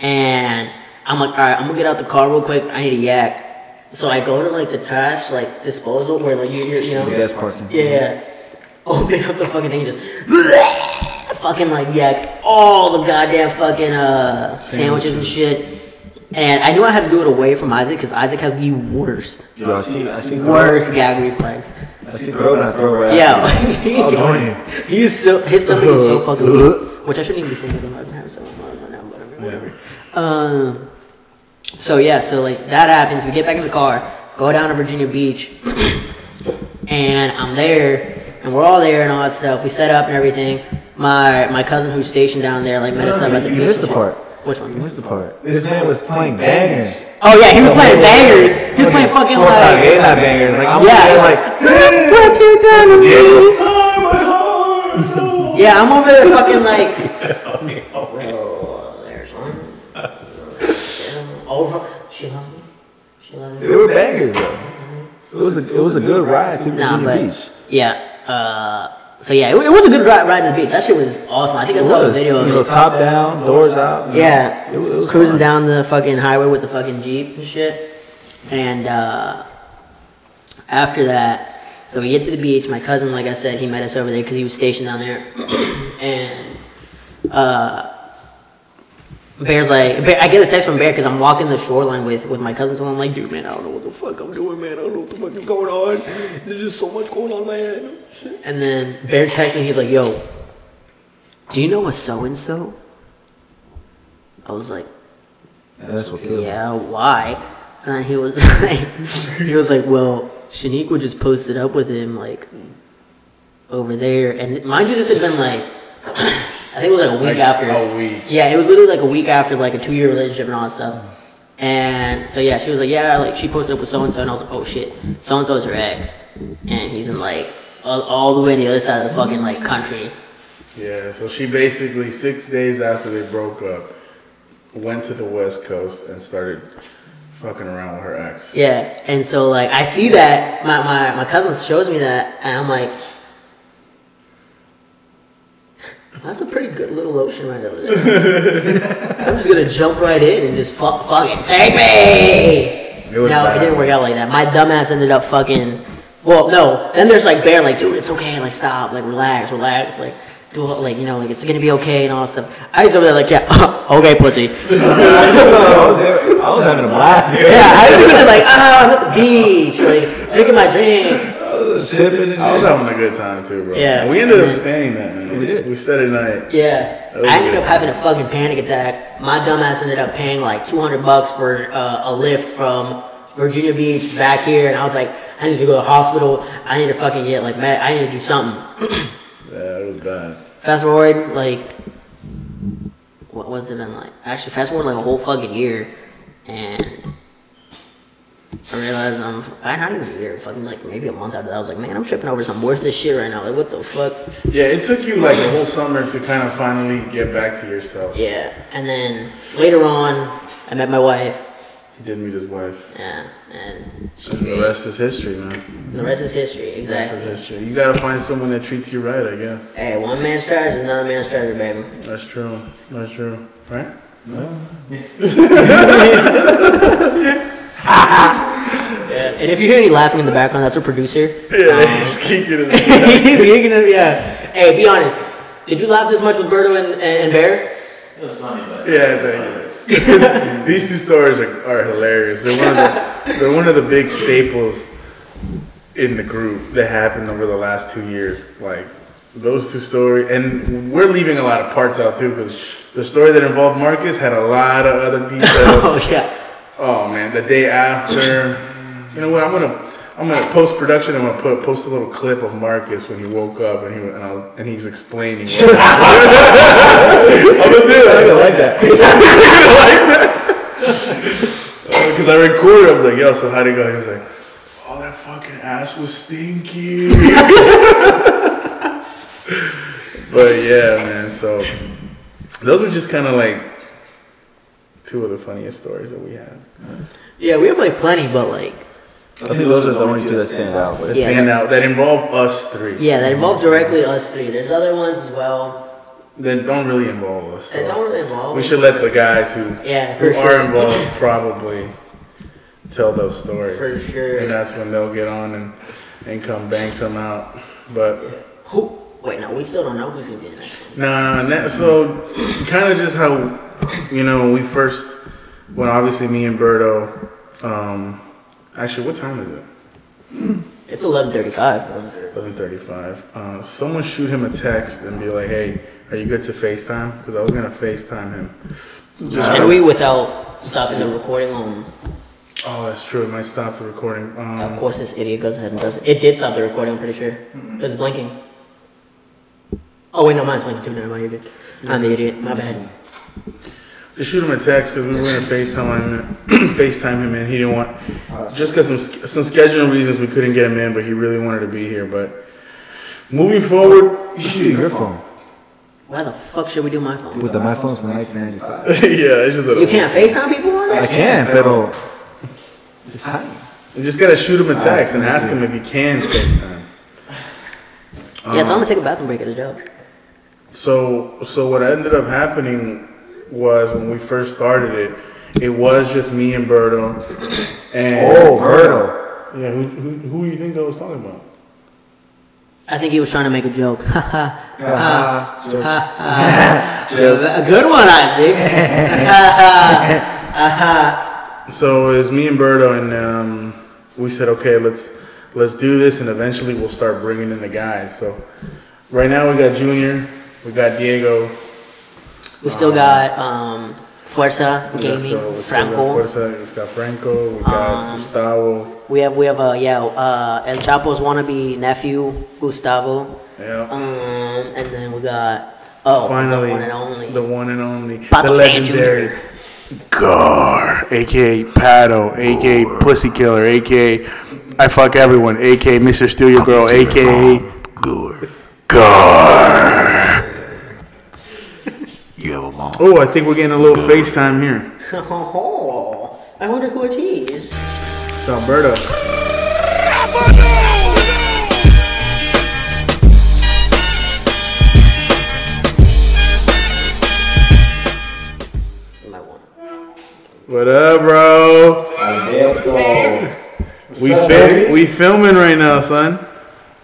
and I'm like, all right, I'm gonna get out the car real quick. I need a yak. So I go to like the trash like disposal where like you you you know Gas parking. yeah. Open [laughs] up the fucking thing and just [laughs] fucking like yak all the goddamn fucking uh sandwiches and shit. And I knew I had to do it away from Isaac because Isaac has the worst, Dude, I see. I see. worst gag reflex. I see throw and I throw right. Yeah, after [laughs] you. I'll join you. he's so his stomach is so fucking weak, which I shouldn't even be saying because I'm not gonna have so much now, but I mean, whatever. Um, so yeah, so like that happens. We get back in the car, go down to Virginia Beach, [clears throat] and I'm there, and we're all there and all that stuff. We set up and everything. My my cousin who's stationed down there like met us up at the You beach. missed the part. Which one? You missed the part. This man was playing bangers. Oh yeah, he was playing bangers. He was playing fucking like gay, not bangers. Like I'm Yeah. [laughs] yeah. like. what you done to me? Oh my heart. Yeah, I'm over there fucking like. Over. She loves me. She loves me. They were bangers though. It was a it was a good ride to Nah, Virginia Beach. yeah. Uh, so yeah, it, it was a good ride, ride to the beach. That shit was awesome. I think I saw a video You of know, it. Was top down, doors out. you know. Yeah, It was, it was cruising fun. down the fucking highway with the fucking jeep and shit. And uh, after that, so we get to the beach. My cousin, like I said, he met us over there because he was stationed down there. [clears throat] and uh, Bear's like, Bear, I get a text from Bear because I'm walking the shoreline with with my cousins, and I'm like, dude, man, I don't know what the fuck I'm doing, man. I don't know what the fuck is going on. There's just so much going on in my head. And then Bear texts me, he's like, yo, do you know a so and so? I was like. That's what killed. Yeah, why? And he was [laughs] like, he was like, well, Shaniqua just posted up with him like over there, and mind you, this had been like, I think it was like a week Like, after. a week. Yeah, it was literally like a week after like a two year relationship and all that stuff. And so yeah, she was like, yeah, like she posted up with so and so, and I was like, oh shit, so and so is her ex, and he's in like all, all the way on the other side of the fucking like country. Yeah, so she basically six days after they broke up, went to the West Coast and started fucking around with her ex. Yeah, and so like I see that my, my, my cousin shows me that, and I'm like, that's a pretty good little ocean right over there. [laughs] I'm just gonna jump right in and just fuck, fucking take me. It no, bad. it didn't work out like that. My dumbass ended up fucking. Well, no. Then there's like Bear, like, dude, it's okay. Like, stop. Like, relax, relax. Like, do it. Like, you know, like it's gonna be okay and all that stuff. I was over there like, yeah, [laughs] okay, pussy. [laughs] I was there. I was having a blast. Yeah, I was like, ah, I'm at the beach, like drinking my drink. I was sipping and I was having a good time too, bro. Yeah. And we ended up staying that night. We did. We stayed at night. Yeah, I ended good. up having a fucking panic attack. My dumbass ended up paying like 200 bucks for uh, a lift from Virginia Beach back here, and I was like, I need to go to the hospital. I need to fucking get like mad. I need to do something. [clears throat] Yeah, it was bad. Fast forward like, what was it been like? Actually, fast forward like a whole fucking year, and I realized I'm um, I not even a year, fucking like maybe a month after that. I was like, man, I'm tripping over some worthless shit right now. Like, what the fuck? Yeah, it took you like a whole summer to kind of finally get back to yourself. Yeah. And then later on, I met my wife. He did meet his wife. Yeah, and she, And the rest is history, man. the rest is history. exactly. The rest is history. You gotta find someone that treats you right, I guess. Hey, one man's trash is another man's treasure, baby. That's true. That's true. Right? Yeah. [laughs] [laughs] [laughs] And if you hear any laughing in the background, that's a producer. Yeah, um, [laughs] he's kicking his You're gonna, yeah. Hey, be honest. Did you laugh this much with Berto and, and, and Bear? It was funny, but Yeah, thank [laughs] you. These two stories are, are hilarious. They're one of the [laughs] they're one of the big staples in the group that happened over the last two years. Like those two stories, and we're leaving a lot of parts out too because the story that involved Marcus had a lot of other details. Oh yeah. oh man, the day after. You know what? I'm gonna I'm gonna post production. I'm gonna put post a little clip of Marcus when he woke up and he and, I was, and he's explaining. What [laughs] I'm gonna do it. I'm gonna like that. [laughs] Because uh, I recorded, I was like, yo, so how'd it go? He was like, oh, that fucking ass was stinky. [laughs] but yeah, man, so those were just kind of like two of the funniest stories that we had. Yeah, we have like plenty, but like, I think those are the only two that stand out. That Yeah. stand out, that involve us three. yeah, that involve directly us three. There's other ones as well That don't really involve us. that don't really involve. we should let the guys who, Yeah, who for are involved probably tell those stories. For sure. And that's when they'll get on and, and come bang some out. But Who? Wait, no, we still don't know who's gonna be the next no, no, so kind of just how, you know, when we first, when obviously me and Berto, um, actually, what time is it? [clears throat] It's 11:35. 11:35. Uh, someone shoot him a text and be like, "Hey, are you good to FaceTime?" Because I was gonna FaceTime him. Just Can we, without stopping the recording on? Oh, that's true. It might stop the recording. Of Um, course, this idiot goes ahead and does it. It did stop the recording. I'm pretty sure. It's blinking. Oh wait, no, mine's blinking too. Never mind, you're good. I'm the idiot. My bad. Just shoot him a text because we were gonna FaceTime him. [clears throat] FaceTime him, and he didn't want. Just because some some scheduling reasons we couldn't get him in, but he really wanted to be here. But moving forward, you should do your phone. Why the fuck should we do my phone? With the my phone's from 1995. [laughs] yeah, it's just a, You can't FaceTime people on that. I that? can, pero uh, it's tiny. You just gotta shoot him a ah, text and ask him if he can FaceTime. Yeah, so I'm gonna um, take a bathroom break at his job. So, so what ended up happening was when we first started it, it was just me and Berto. And Oh, Berto. Yeah, who, who, who do you think I was talking about? I think he was trying to make a joke. [laughs] Ha joke. ha. [laughs] A good one, Isaac. [laughs] So it was me and Berto, and um, we said, okay, let's let's do this, and eventually we'll start bringing in the guys. So right now we got Junior, we got Diego, we still got um, Fuerza we Gaming, still- we still got Franco. Fuerza, we got Franco, we got Um, Gustavo. We have we have uh, yeah uh, El Chapo's wannabe nephew Gustavo. Yeah. Um, and then we got oh Finally, the one and only the one and only, Pato the legendary Jr. Gar, aka Pato, aka Pussy Killer, aka I fuck everyone, aka Mr. Steal Your Girl, aka Gar. Gar. You have a mom. Oh, I think we're getting a little FaceTime here. Oh, [laughs] I wonder who it is. It's Alberto. You. What up, bro? Alberto. We up, fil- we filming right now, son.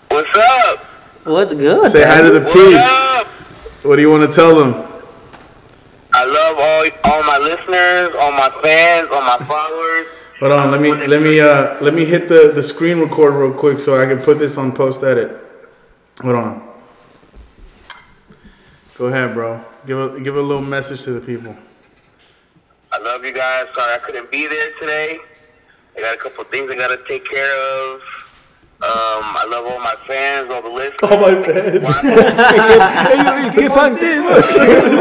What's up? What's good? Say hi to the What's peeps. What do you want to tell them? I love all all my listeners, all my fans, all my followers. Hold on, let me let me uh let me hit the the screen record real quick so I can put this on post edit. Hold on. Go ahead, bro. Give a give a little message to the people. I love you guys. Sorry I couldn't be there today. I got a couple things I gotta take care of. Um, I love all my fans, all the listeners. Oh my [laughs] bad.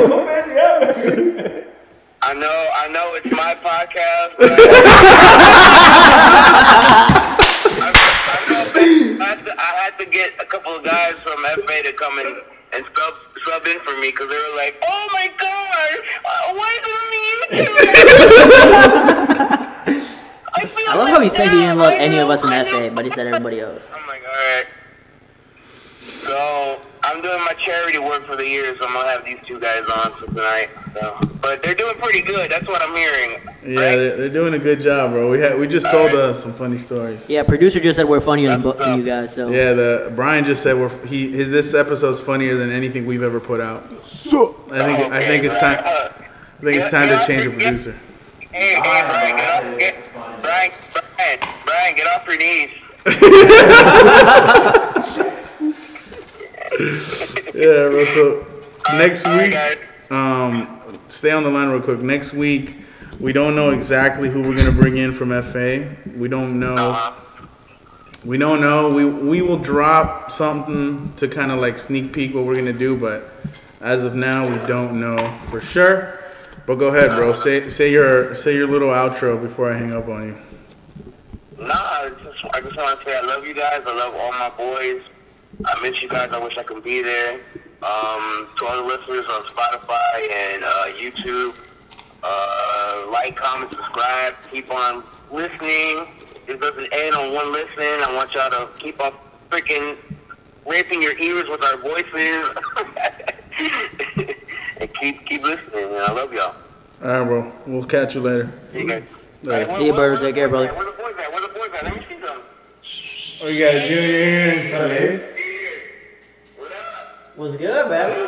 I [laughs] I know, I know it's my podcast. But I, I, I, had to, I had to get a couple of guys from FA to come in and sub, sub in for me because they were like, "Oh my god, why is it on YouTube?" [laughs] I, I love how he said he didn't love any of us in FA, but he said everybody else. I'm like, alright. So, I'm doing my charity work for the year, so I'm gonna have these two guys on for tonight. So, but they're doing pretty good. That's what I'm hearing. Yeah, right? they're, they're doing a good job, bro. We had we just told us some funny stories. Yeah, producer just said we're funnier than, bo- you guys. So Yeah, the Brian just said we're he his this episode's funnier than anything we've ever put out. So, I think I think it's time I think it's time to change the producer. Hey, hey, Brian, get off, get, Brian, Brian, Brian, get off your knees. [laughs] [laughs] Yeah, bro. So next week, um, stay on the line real quick. Next week, we don't know exactly who we're gonna bring in from FA. We don't know. Uh-huh. We don't know. We we will drop something to kind of like sneak peek what we're gonna do, but as of now, we don't know for sure. But go ahead, bro. Say say your say your little outro before I hang up on you. Nah, I just, I just want to say I love you guys. I love all my boys. I miss you guys. I wish I could be there. Um, to all the listeners on Spotify and uh, YouTube, uh, like, comment, subscribe. Keep on listening. It doesn't end on one listen. I want y'all to keep on freaking raping your ears with our voices. and keep keep listening. Man. I love y'all. All right, bro. We'll catch you later. See you guys. All right. Hey, where- See you, where- brothers. where Take care, the boys brother. at? Where the boys at? Where the boys at? Let me see them. Oh, you got Junior here and Sunday. What up? what's good, baby?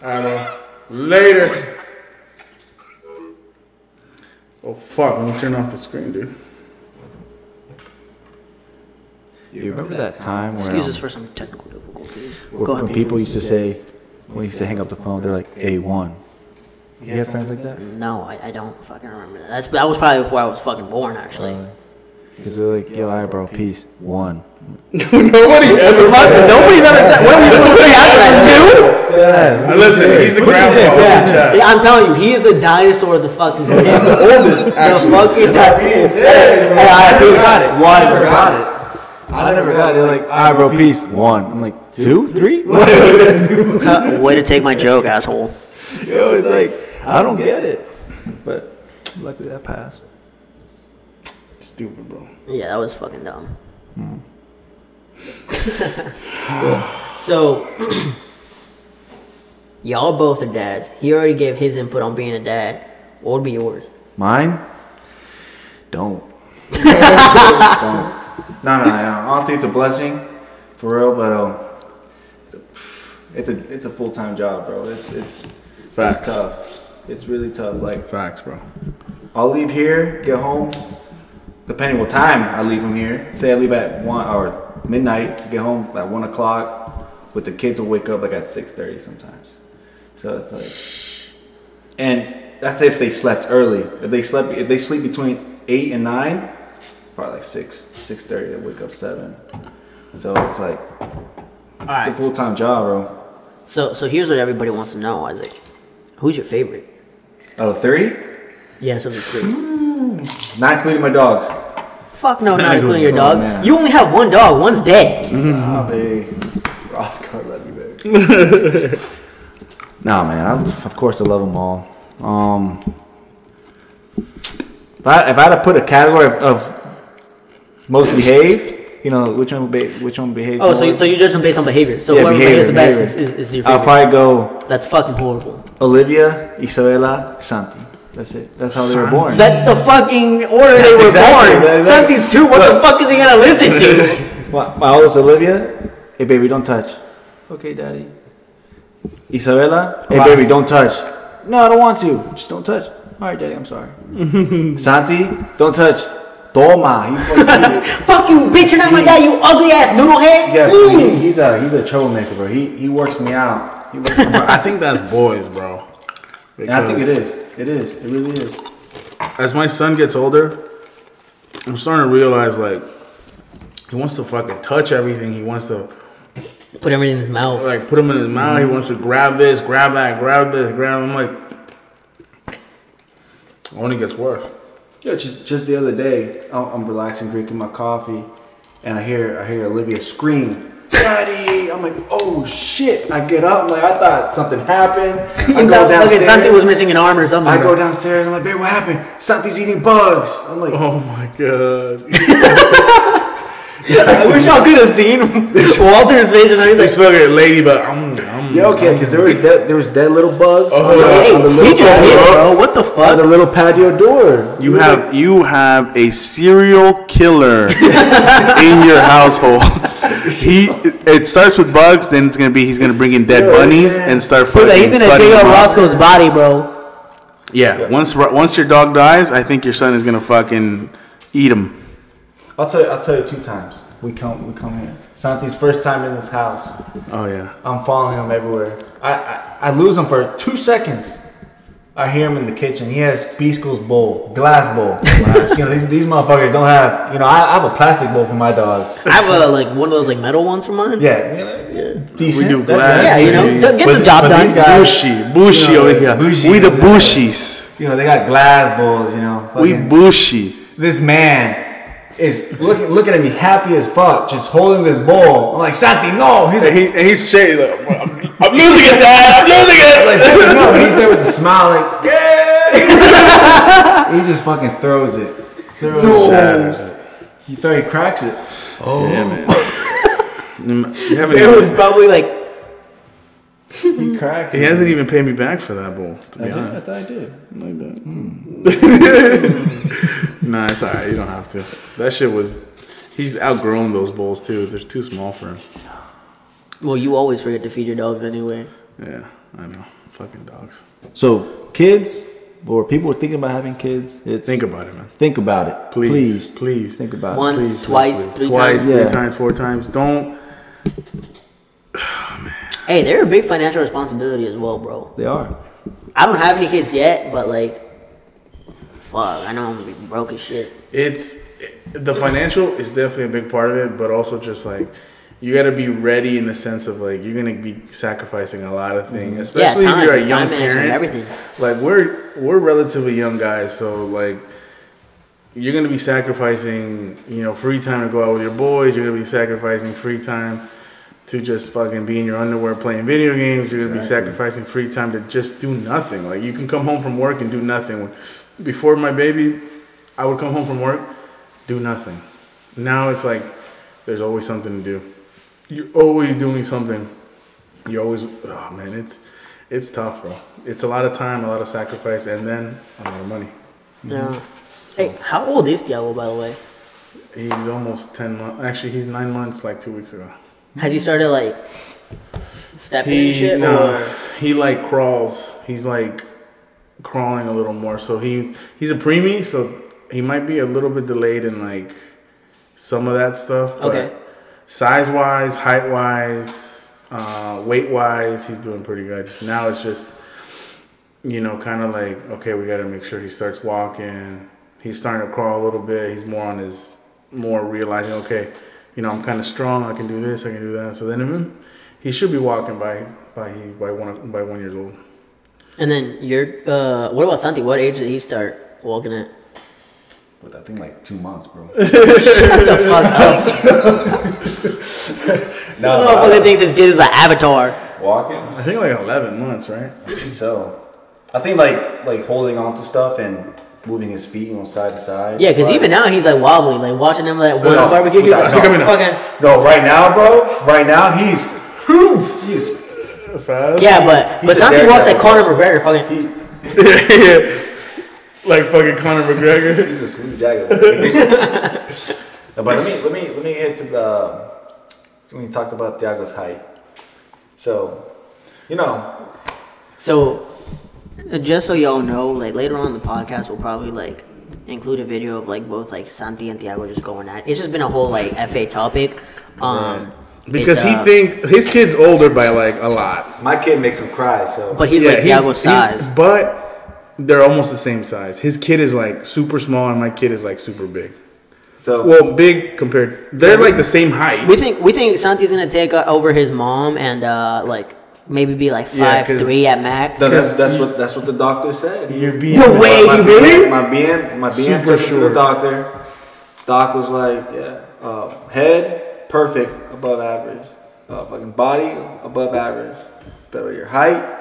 All right, know. Later. Oh fuck! Let me turn off the screen, dude. You remember that time where, Excuse um, us for some technical difficulties. where- Go when ahead. people used to say, when we used to hang up the phone, they're like A1. You have friends like that? No, I, I don't fucking remember that. That's that was probably before I was fucking born, actually. Because they're like, yo, alright, bro, peace. One. [laughs] Nobody ever. Nobody's ever said. What are we supposed to say after that? Two? Yeah. Listen, he's the grandpa. Yeah. yeah, I'm telling you, he is the dinosaur of the fucking group. He's the oldest. The fucking dinosaur. Hey, I people got it. I never got it. I never got it. They're like, alright, bro, peace. One. I'm like, two, three? [laughs] Uh, Way to take my joke, asshole. [laughs] Yo, it's like, I don't get it. But luckily that passed. Stupid, bro. Yeah, that was fucking dumb. [laughs] so, [clears throat] y'all both are dads. He already gave his input on being a dad. What would be yours? Mine? Don't. [laughs] don't. No, no, no. Honestly, it's a blessing, for real. But um, it's a, it's a, it's a full time job, bro. It's, it's, Facts. it's tough. It's really tough. Like, Facts, bro. I'll leave here, get home, depending what time I leave from here. Say I leave at one or midnight, to get home at one o'clock, with the kids will wake up like at six thirty sometimes. So it's like, and that's if they slept early. If they slept, if they sleep between eight and nine, probably like six, six thirty, they wake up seven. So it's like it's a full time job, bro. So, so here's what everybody wants to know, Isaac. Who's your favorite? Out of three, Yes, of the three. Hmm. Not including my dogs. Fuck no, [laughs] not including your Oh, dogs. man. You only have one dog. One's dead. Stop, hey. Roscoe, love you, baby. [laughs] nah, man. I, of course, I love them all. Um, if I, if I had to put a category of, of most behaved, you know, which one be, which one behaved? Oh, so you, so you judge them based on behavior. So Yeah, whoever behavior, behaves the best is, behavior. is, is your I'll probably go That's fucking horrible. Olivia, Isabella, Santi. That's it. That's how they were born. That's the fucking order they were exactly- born. that's exactly- Santi's two. What the fuck is he gonna listen to? [laughs] My, my oldest Olivia, hey baby, don't touch. Okay, daddy. Isabella, hey baby, don't touch. No, I don't want to. Just don't touch. All right, daddy, I'm sorry. [laughs] Santi, don't touch. Toma. He fucking, [laughs] fuck you, bitch! You're not my dad. You ugly ass noodle head. yeah, Mm. he, he's a he's a troublemaker, bro. He he works me out. Works me out. I think that's boys, bro. And I think it is. It is. It really is. As my son gets older, I'm starting to realize like he wants to fucking touch everything. He wants to Put everything in his mouth. like put him in his mouth. He wants to grab this, grab that, grab this, grab. I'm like, Only gets worse. Yeah, just just the other day, I'm, I'm relaxing, drinking my coffee, and I hear I hear Olivia scream, "Daddy!" I'm like, "Oh shit!" I get up, I'm like I thought something happened. I go at downstairs. something was missing an arm or something. I bro. go downstairs. I'm like, "Babe, what happened?" Santi's eating bugs. I'm like, Oh my god. [laughs] I wish y'all could have seen [laughs] Walter's face and he's This like, fucking ladybug. I'm, I'm, "Yeah, okay," because there was dead, there was dead little bugs Oh, on, the, yeah. on the little he just hit, patio, bro. What the on fuck?" the little patio door. You have you have a serial killer [laughs] in your household. He it starts with bugs, then it's gonna be he's gonna bring in dead Yeah, bunnies man. and start Dude, fucking he's gonna dig up up. Roscoe's body, bro. Yeah, once once your dog dies, I think your son is gonna fucking eat him. I'll tell you. I'll tell you two times. We come. We come here. Santi's first time in this house. Oh yeah. I'm following him everywhere. I, I, I lose him for two seconds. I hear him in the kitchen. He has Beastle's bowl, glass bowl. [laughs] you know, these, these motherfuckers don't have. You know, I, I have a plastic bowl for my dogs. I have a like one of those like metal ones for mine. Yeah, you know, yeah. Decent. We do glass. Yeah, you know, Bushy. get the job but done. guys- Bushy, bushy You know, over here. bushy we the is- bushies. You know, they got glass bowls. You know, We Fucking- bushy. this man is looking looking at me happy as fuck, just holding this bowl. I'm like, Santi, no. He's And, he, and he's shaking. Like, I'm, I'm losing it, Dad. I'm losing it. like no. He's there with a smile, like, [laughs] yeah. [laughs] he just fucking throws it. Throws it. He throw, he cracks it. Oh. Yeah, man. [laughs] You haven't It was probably like He cracks he it. hasn't even paid me back for that bowl. To be I, did, I thought I did. like that. Hmm. [laughs] nah, it's alright. You don't have to. That shit was. He's outgrown those bowls too. They're too small for him. well, you always forget to feed your dogs anyway. Yeah, I know. Fucking dogs. So kids, or people are thinking about having kids. It's Think about it, man. think about it. Please, please, please. think about Once, it. Please, please, twice, please. three twice, times. three Yeah. times, four times. Don't. [sighs] Hey, they're a big financial responsibility as well, bro. They are. I don't have any kids yet, but like, fuck, I know I'm gonna be broke as shit. It's the financial is definitely a big part of it, but also just like you got to be ready in the sense of like you're gonna be sacrificing a lot of things, mm-hmm. especially time, if you're a young parent. everything. Like we're we're relatively young guys, so like you're gonna be sacrificing, you know, free time to go out with your boys. You're gonna be sacrificing free time to just fucking be in your underwear playing video games. You're gonna be sacrificing free time to just do nothing. Like you can come home from work and do nothing. Before my baby, I would come home from work, do nothing. Now it's like there's always something to do. You're always doing something. You're always oh man, it's it's tough, bro. It's a lot of time, a lot of sacrifice, and then a lot of money. Yeah. Mm-hmm. Hey, how old is Thiago, by the way? He's almost ten months. Actually, he's nine months, like two weeks ago. Has he started like stepping and He shit? no, Or he like crawls. He's like crawling a little more. So he he's a preemie, so he might be a little bit delayed in like some of that stuff. But Okay. Size wise, height wise, uh, weight wise, he's doing pretty good. Now it's just you know, kind of like okay, we got to make sure he starts walking. He's starting to crawl a little bit. He's more on his more realizing okay, you know, I'm kind of strong. I can do this. I can do that. So then him, he should be walking by by he by one by one years old. and then you're uh, what about Santi? What age did he start walking at? But I think like two months, bro. [laughs] Shut the fuck up. [laughs] no, Oh, fucking thinks his kid is like Avatar. walking. I think like 11 months, right? I think so. I think like like holding on to stuff and moving his feet, you know, side to side. Yeah, because even now he's like wobbly, like watching him like one No, barbecue. He's no, like, I think I'm in a- fucking. No, right now, bro. Right now, he's whew, he's Fast. Yeah, but He's but a Santi walks like. Conor McGregor. Fucking. yeah. [laughs] Like fucking Conor McGregor. [laughs] he's a smooth jagger. [laughs] No, but let me let me let me get to the so when you talked about Thiago's height. So, you know, So, just so y'all know, like later on in the podcast, we'll probably like include a video of like both like Santi and Thiago just going at. it. It's just been a whole like FA topic. Um, Because he uh, think his kid's older by like a lot. my kid makes him cry. So, but he's like Thiago's size. but they're almost the same size. His kid is like super small, and my kid is like super big. so Well, big compared. They're like the same height. We think we think Santi's gonna take uh, over his mom and uh like maybe be like Yeah, three at max. That- That's, that's what that's what the doctor said. You're being No way, my, really? My BM, my BM Super took it to sure. the doctor. Doc was like, yeah, uh, head perfect, above average. Uh, fucking body above average. Better your height.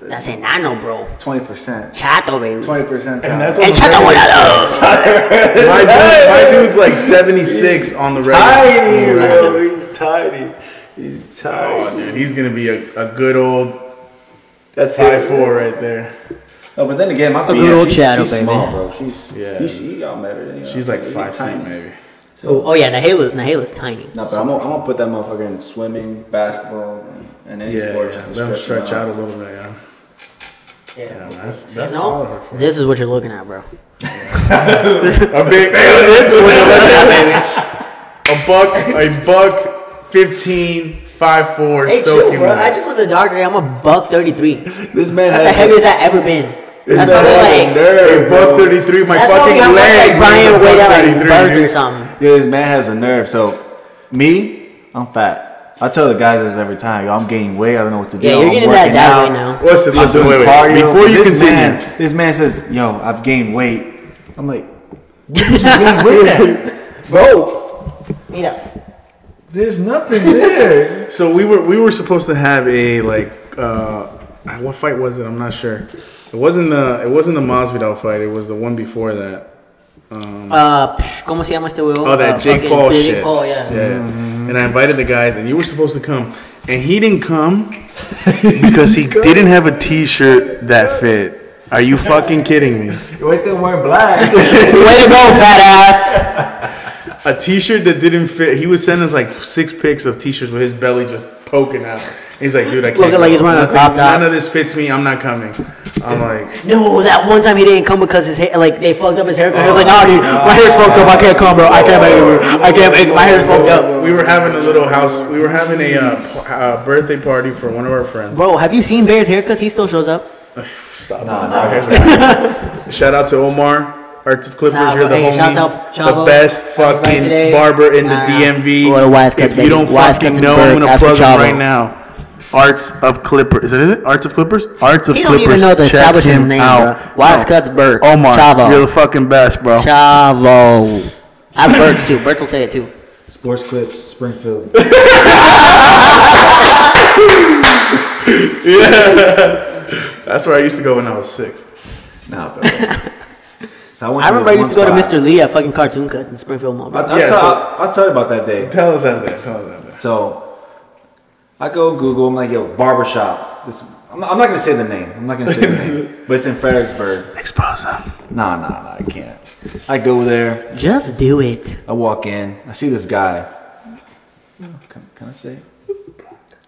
That's enano, bro. Twenty percent. Chato, baby. Twenty percent. And that's what on the chato regular. volado. [laughs] my, dude, my dude's like [laughs] 76 on the regular. tiny, On the bro. He's tiny. He's Oh, dude, he's gonna be a, a good old That's five him. four right there. No, but then again, my A good old she's, shadow, she's baby. small, bro. She's Yeah. yeah. She's, she got better than you. She's like she's five feet maybe. Oh, oh yeah, Nahela, Nahela's tiny. No, but I'm gonna, I'm gonna put that motherfucker in swimming, basketball, and any Yeah, sport yeah. just to Let him stretch, stretch him out a little bit. Yeah. Yeah, that's that's all No, of her this is what you're looking at, bro. [laughs] A big. [laughs] this is what you're looking at, baby. [laughs] A buck, a buck, 15, five four, Hey, chill, bro. wet. I just went to the doctor. I'm a buck 33. This man That's the heaviest I've ever been. That's man probably like. nerve, A buck 33. My That's fucking probably how much leg. like Brian weighed buck at like 33, or something. Yeah, this man has a nerve. So, me, I'm fat. I tell the guys this every time. Yo, I'm gaining weight. I don't know what to do. Yeah, you're I'm getting that working that way now. Listen, I'm listen, wait, wait. cardio. Before you this continue, man, this man says, "Yo, I've gained weight." I'm like, "Where did you gain [laughs] weight at, bro? [laughs] Mira. There's nothing there." [laughs] so we were we were supposed to have a like uh what fight was it? I'm not sure. It wasn't the it wasn't the Masvidal fight. It was the one before that. Uh, psh, ¿Cómo se llama este huevo? Oh, that Uh, Jake fucking Paul Jake shit. Paul, yeah. Yeah. And I invited the guys, and you were supposed to come, and he didn't come because he [laughs] didn't have a T-shirt that fit. Are you fucking kidding me? Right there wearing black. [laughs] Way to go, fat ass. A T-shirt that didn't fit. He would send us like six pics of T-shirts with his belly just poking out. He's like, dude, I can't. Looking like he's wearing a crop top. None of this fits me. I'm not coming. I'm like, No, that one time he didn't come because his hair, like they fucked up his haircut. He was like, Nah, dude, my hair's fucked up. I can't come, bro. I can't make it. I can't make. My hair's fucked up. we were having a little house. We were having a uh, uh, birthday party for one of our friends. Bro, have you seen Bear's haircuts? He still shows up. Stop. Shout out to Omar. Arts of Clippers, Nah, you're the hey, homie, shouts out the best fucking birthday. barber in the Nah, nah. DMV. Go to Wise Cuts, if you baby. don't Wise fucking Cuts in know, Burke. I'm gonna Ask for plug them Chavo. right now. Arts of Clippers. Is it it? Arts of Clippers? Arts of He Clippers. don't even know the Check establishment's him name, out. bro. Wise No. Cuts Burke. Omar, Chavo. you're the fucking best, bro. Chavo. I have Bert's too. Bert's will say it too. Sports clips, Springfield. [laughs] [laughs] Yeah. That's where I used to go when I was six. Nah, bro. [laughs] So I, went I remember I used to go to Mr. Lee at fucking Cartoon Cut in Springfield Mall. I, bro. I'll, Yeah, tell, so- I'll, I'll tell you about that day. Tell us that day. Tell us that day. So I go Google. I'm like, yo, barbershop. This. I'm not, I'm not gonna say the name. I'm not gonna say the name, [laughs] but it's in Fredericksburg. Expose them. Nah, nah, nah. I can't. I go there. Just do it. I walk in. I see this guy. Can, can I say?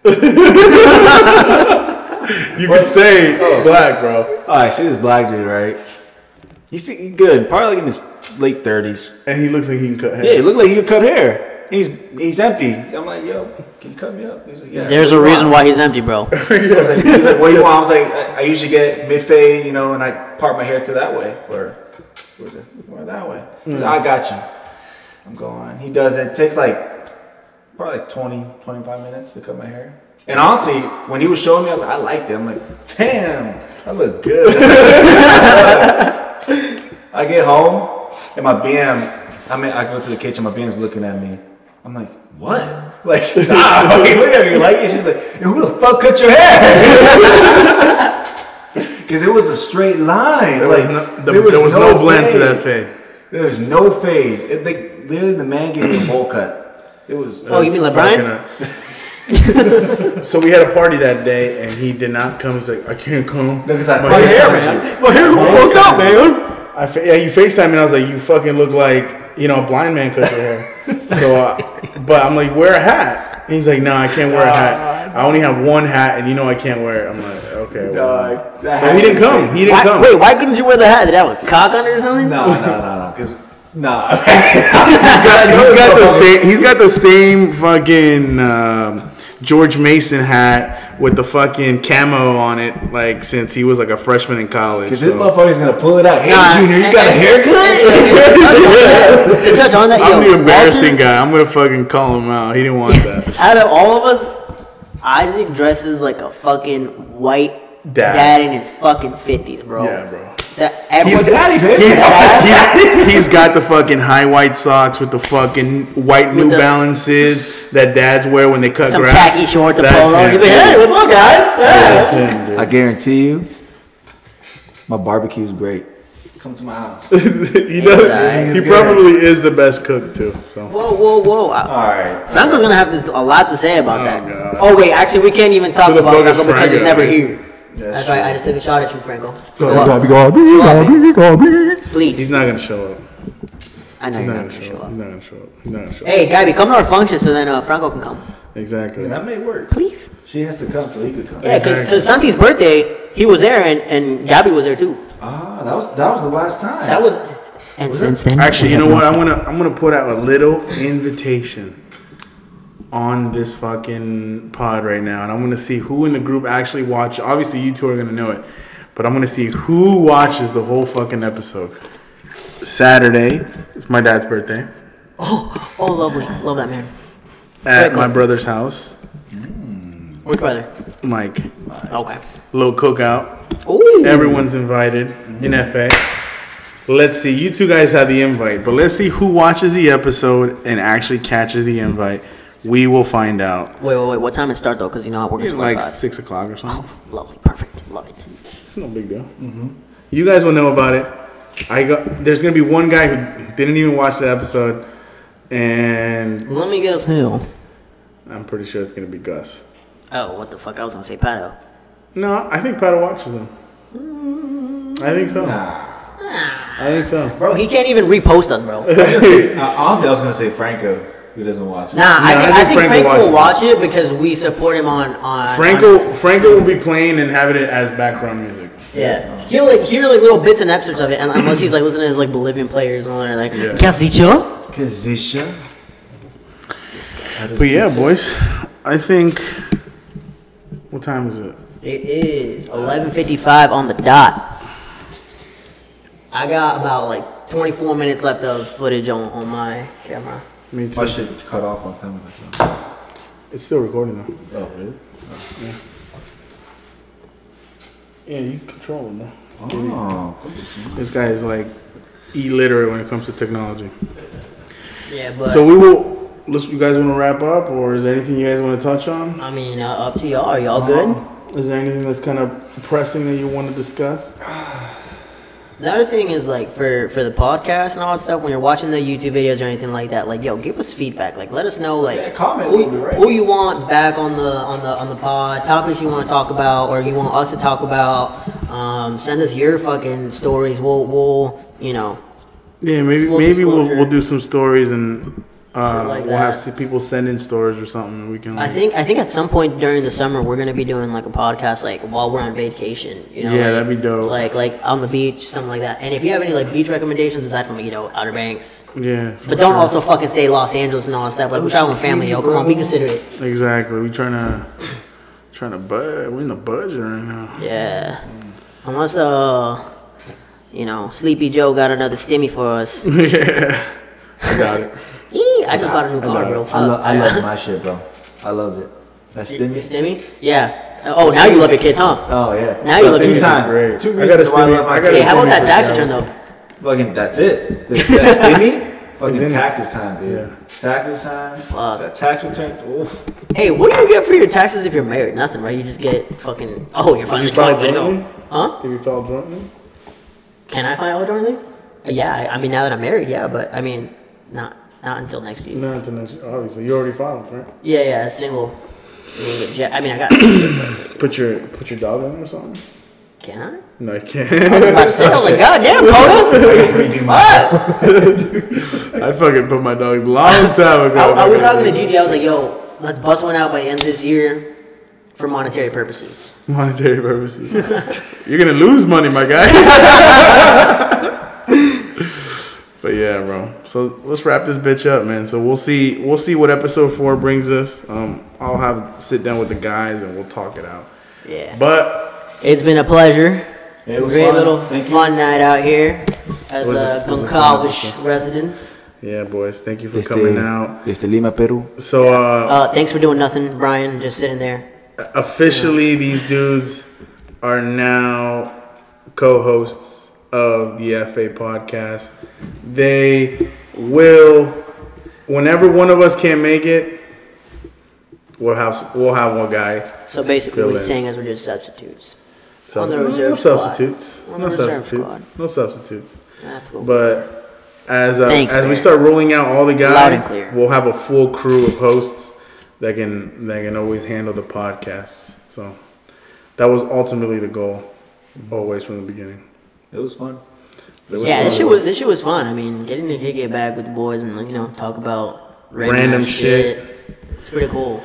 [laughs] You can say oh. black, bro. Oh, I see this black dude, right? He's good, probably like in his late thirties. And he looks like he can cut hair. Yeah, he looked like he could cut hair. And he's he's empty. I'm like, yo, can you cut me up? He's like, yeah. There's a reason why he's empty, bro. [laughs] [laughs] I like, he's like, what do you want? I was like, I, I usually get mid fade, you know, and I part my hair to that way, or where's it? Or that way. He's like, hmm. I got you. I'm going. He does it. It takes like probably like 20, 25 minutes to cut my hair. And honestly, when he was showing me, I was like, I liked it. I'm like, damn, I look good. [laughs] I get home and my BM, I mean, I go to the kitchen, my BM's looking at me. I'm like, what? [laughs] Like, stop. [laughs] Like, look at me. Like it? She's like, who the fuck cut your hair? [laughs] Because it was a straight line. There like, was no, the, there was no, blend to that fade. There was no fade. It, they, literally, the man gave me a bowl cut. It was. Oh, you mean like Brian? Fucking, uh, so we had a party that day, and he did not come. He's like, I can't come. No, Because I My FaceTimed hair, you. My hair fucked up, man. I fa- yeah, you Facetime me, and I was like, you fucking look like you know a blind man cut your hair. so, uh, but I'm like, wear a hat. And he's like, no, I can't wear a hat. I only have one hat, and you know I can't wear it. I'm like, okay. well. Dog, that So he didn't come. sick. He didn't Why, come. wait, why couldn't you wear the hat? Did that have a cock on it or something? No, no, no, no. Because nah. [laughs] he's got the [laughs] same. He's got the same fucking um, George Mason hat with the fucking camo on it, like since he was like a freshman in college. Because this so- motherfucker's gonna pull it out. Hey, Nah, Junior, you got a haircut? To touch on that, I'm yo, the embarrassing Walter, guy. I'm gonna fucking call him out. He didn't want [laughs] that. Out of all of us, Isaac dresses like a fucking white Dad. dad, in his fucking fifties, bro. Yeah, bro. So everyone, daddy, baby. He's, he's got the fucking high white socks with the fucking white New the- Balances that dads wear when they cut some grass. khaki shorts, a That's polo. him. He's like, hey, what's up, guys? Yeah. Him. I guarantee you, my barbecue is great. Come to my house. [laughs] he does. Exactly. He probably is the best cook too. So Whoa, whoa, whoa! I- All right. Franco's gonna have this a lot to say about Oh, that. God. Oh wait, actually, we can't even talk about fuck Franco because he's never dude? Here. That's That's right. I just took a shot at you, Franco. Go Go, up, go, go, go, go, go. please. he's not gonna show up. I know He's you're not not gonna gonna show show up. up. He's not gonna show up. He's not gonna show up. Hey, Gabby, come to our function so then uh, Franco can come. Exactly. That may work. Please. She has to come so he could come. Yeah, because Exactly. Santi's birthday, he was there and, and Gabby was there too. Ah, that was that was the last time. That was. And since then, Actually, you know what? I'm gonna I'm gonna put out a little invitation on this fucking pod right now, and I'm gonna see who in the group actually watch. Obviously, you two are gonna know it, but I'm gonna see who watches the whole fucking episode. Saturday, it's my dad's birthday Oh, oh, lovely, love that man. at my brother's house. Mm. Which brother? Mike, Okay. little cookout. Ooh. Everyone's invited in mm-hmm. FA. Let's see. You two guys have the invite, but let's see who watches the episode and actually catches the invite. We will find out. Wait, wait, wait. What time it start though? Because you know I work at It's like six o'clock or something. Oh, lovely, perfect, love it. It's no big deal. You guys will know about it. I got. There's gonna be one guy who didn't even watch the episode, and Let me guess who. I'm pretty sure it's gonna be Gus. Oh, what the fuck? I was gonna say Pato. No, I think Pato watches him. I think so. Nah. I think so. Bro, he can't even repost us, bro. [laughs] Uh, honestly, I was gonna say Franco, who doesn't watch it. Nah, I No, think, I I think think Franco Franco will watch watches it because we support him on on. Franco on- Franco will be playing and having it as background music. Yeah, he'll like hear like little bits and excerpts of it, and unless he's like listening to his like Bolivian players and all that, like, Yeah. ¿Qué has. But yeah, boys, I think. What time is it? It is 11:55 on the dot. I got about like 24 minutes left of footage on, on my camera. Me My shit cut off on time. Oh, It's still recording though. Oh really? Yeah, Yeah, you control it, man. Oh. This guy is like illiterate when it comes to technology. Yeah, but So we will. Let's. You guys want to wrap up, or is there anything you guys want to touch on? I mean, uh, up to y'all. Are y'all good? Is there anything that's kind of pressing that you want to discuss? [sighs] [sighs] The other thing is like for for the podcast and all that stuff. When you're watching the YouTube videos or anything like that, like yo, give us feedback. Like let us know like Yeah, comment, who, right. who you want back on the on the on the pod, topics you want to talk about, or you want us to talk about. Um, send us your fucking stories. We'll we'll you know Yeah, maybe Full maybe we'll we'll do some stories and uh, like we'll have that. people send in stories or something. and We can. I think I think at some point during the summer we're gonna be doing like a podcast like while we're on vacation. You know, Yeah, like- that'd be dope. Like like on the beach, something like that. And if you have any like beach recommendations aside from you know Outer Banks, Yeah. but don't sure. also fucking say Los Angeles and all that stuff. Like we're traveling with family, yo. Come on, be considerate. Exactly. We trying to trying to bud. We're in the budget right now. Yeah. Unless uh, you know, Sleepy Joe got another stimmy for us. [laughs] yeah. I got it. Yee, I just bought a new car, bro. I, lo- Fuck. I love [laughs] my shit, bro. I loved it. That's Your stimmy. stimmy? Yeah. Oh, now you love your kids, huh? Oh yeah. Now you That's love two your- times. Great. Two I got a reasons why I stimmy- love my I got Hey, how about that stimmy tax return though? Fucking that's it. This that [laughs] stimmy. Fucking in taxes time, dude. Yeah. Taxes time. Fuck. That tax return. Oof. Hey, what do you get for your taxes if you're married? Nothing, right? You just get fucking. Oh, you're finally you file jointly? Huh? Have you felt jointly? Can I file jointly? Yeah, I, I mean now that I'm married, yeah, but I mean, not not until next year. Not until next. Obviously, you already filed, right? Yeah, yeah, single. I mean, get jet- I mean, I got. [coughs] Put your put your dog on or something. Can I? No, I can't. about to say, I was like, God damn, Coda. [laughs] Redo my. I fucking put my dog a long time ago. I, I was talking to Gigi. I was like, Yo, let's bust one out by end of this year for monetary purposes. monetary purposes. [laughs] You're gonna lose money, my guy. [laughs] but yeah, bro. So let's wrap this bitch up, man. So we'll see. We'll see what episode four brings us. Um, I'll have sit down with the guys and we'll talk it out. Yeah. But It's been a pleasure. It was Great fun. little Thank you. fun night out here at Was the it- Goncalves fun? residence. Yeah, boys. Thank you for Desde, coming out. desde Lima, Peru. So, uh, Uh, thanks for doing nothing, Brian. Just sitting there. officially, these dudes are now co-hosts of the FA podcast. They will, whenever one of us can't make it, we'll have we'll have one guy. So basically, what he's in. saying is we're just substitutes. So, On the no, reserve no substitutes. On No reserve substitutes. squad. No substitutes. That's what. But as uh, Thanks, as we start rolling out all the guys, we'll have a full crew of hosts that can that can always handle the podcasts. So that was ultimately the goal, always from the beginning. It was fun. It was yeah, this shit was this shit was fun. I mean, getting to kick it back with the boys and you know talk about random, Random ass shit. It's pretty cool.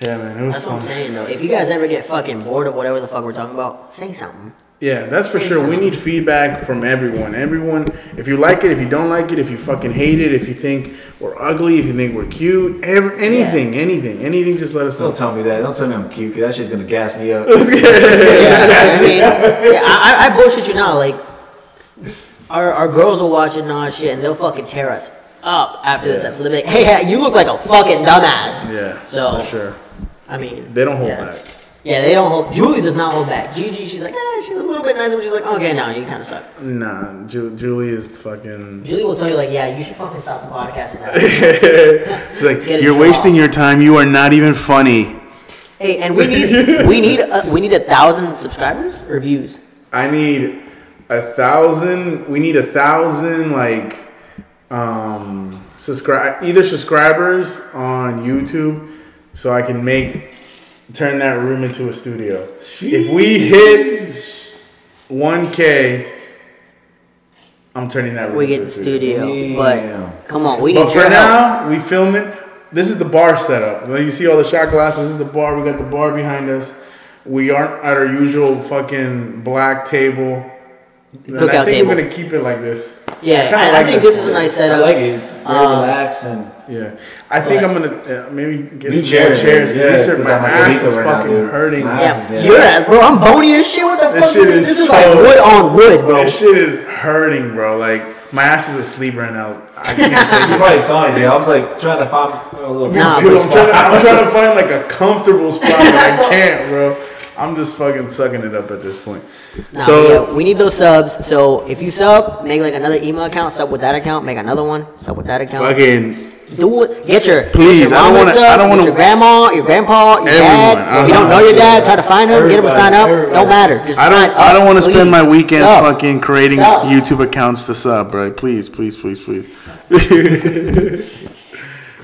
Yeah, man, it was That's what. I'm saying though. If you guys ever get fucking bored of whatever the fuck we're talking about, say something. Yeah, that's for sure. We need feedback from everyone. Everyone, if you like it, if you don't like it, if you fucking hate it, if you think we're ugly, if you think we're cute, ever, anything, anything, anything, just let us know. Don't tell me that. Don't tell me I'm cute, 'cause that shit's gonna gas me up. [laughs] [laughs] Yeah, I mean, [laughs] yeah, I, I- I bullshit you now. Like, our, our girls will watch it and all shit, and they'll fucking tear us up after this Yeah. episode. They'll be like, "Hey, hey, you look like a fucking dumbass." Yeah, So- for sure. I mean, They don't hold yeah. back. Yeah, they don't hold. Julie does not hold back. Gigi, she's like, eh, she's a little bit nicer, but she's like, okay, no, you kind of suck. Nah, Ju- Julie is fucking. Julie will tell you like, yeah, you should fucking stop the podcast now. [laughs] She's like, you're job." wasting your time. You are not even funny. hey, and we need [laughs] we need a, we need a thousand subscribers or views. I need a thousand. We need a thousand like um subscribe either subscribers on YouTube, so I can make turn that room into a studio. If we hit 1K, I'm turning that room. We get into a studio. studio, Damn. but come on, we need But for help. now, we filmed it. This is the bar setup. You see all the shot glasses. This is the bar. We got the bar behind us. We aren't at our usual fucking black table. And I think table. we're gonna keep it like this. Yeah, I, I like think this. this is a nice I setup. like it. It's very Uh, relaxed and Yeah, I think But- I'm gonna uh, maybe get New some chairs, more chairs. yeah, These are- my ass is right fucking dude. hurting. My Yeah, ass is- yeah. you're at, bro. I'm bony as shit. What the This fuck? shit this is is like wood on wood, bro. This shit is hurting, bro. Like my ass is asleep right now. I can't take [laughs] You it. probably saw it, dude. I was like trying to find a little. Nah, Dude, I'm spot. trying, to, I'm [laughs] trying to find like a comfortable spot, but I [laughs] can't, bro. I'm just fucking sucking it up at this point. Nah, so yeah, we need those subs. So if you sub, make like another email account. Sub with that account. Make another one. Sub with that account. fucking Do it. Get your Please, Get your I don't wanna- I don't wanna- your grandma, your grandpa, your Everyone, dad. I If you don't don't know know. your dad, try to find him. Get him to sign up. everybody. Don't matter. Just I don't sign I don't want to spend my please. weekends Sub. fucking creating Sub. YouTube accounts to sub, right? Please, please, please, please. [laughs]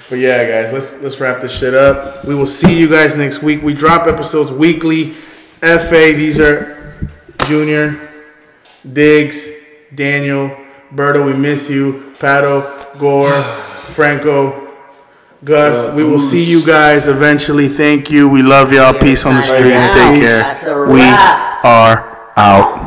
but yeah, guys, let's let's wrap this shit up. We will see you guys next week. We drop episodes weekly. FA, these are Junior, Diggs, Daniel, Berto, we miss you. Pato, Gore, [sighs] Franco, Gus. We will see you guys eventually. Thank you. We love y'all. Peace on the streets. Take care. We are out.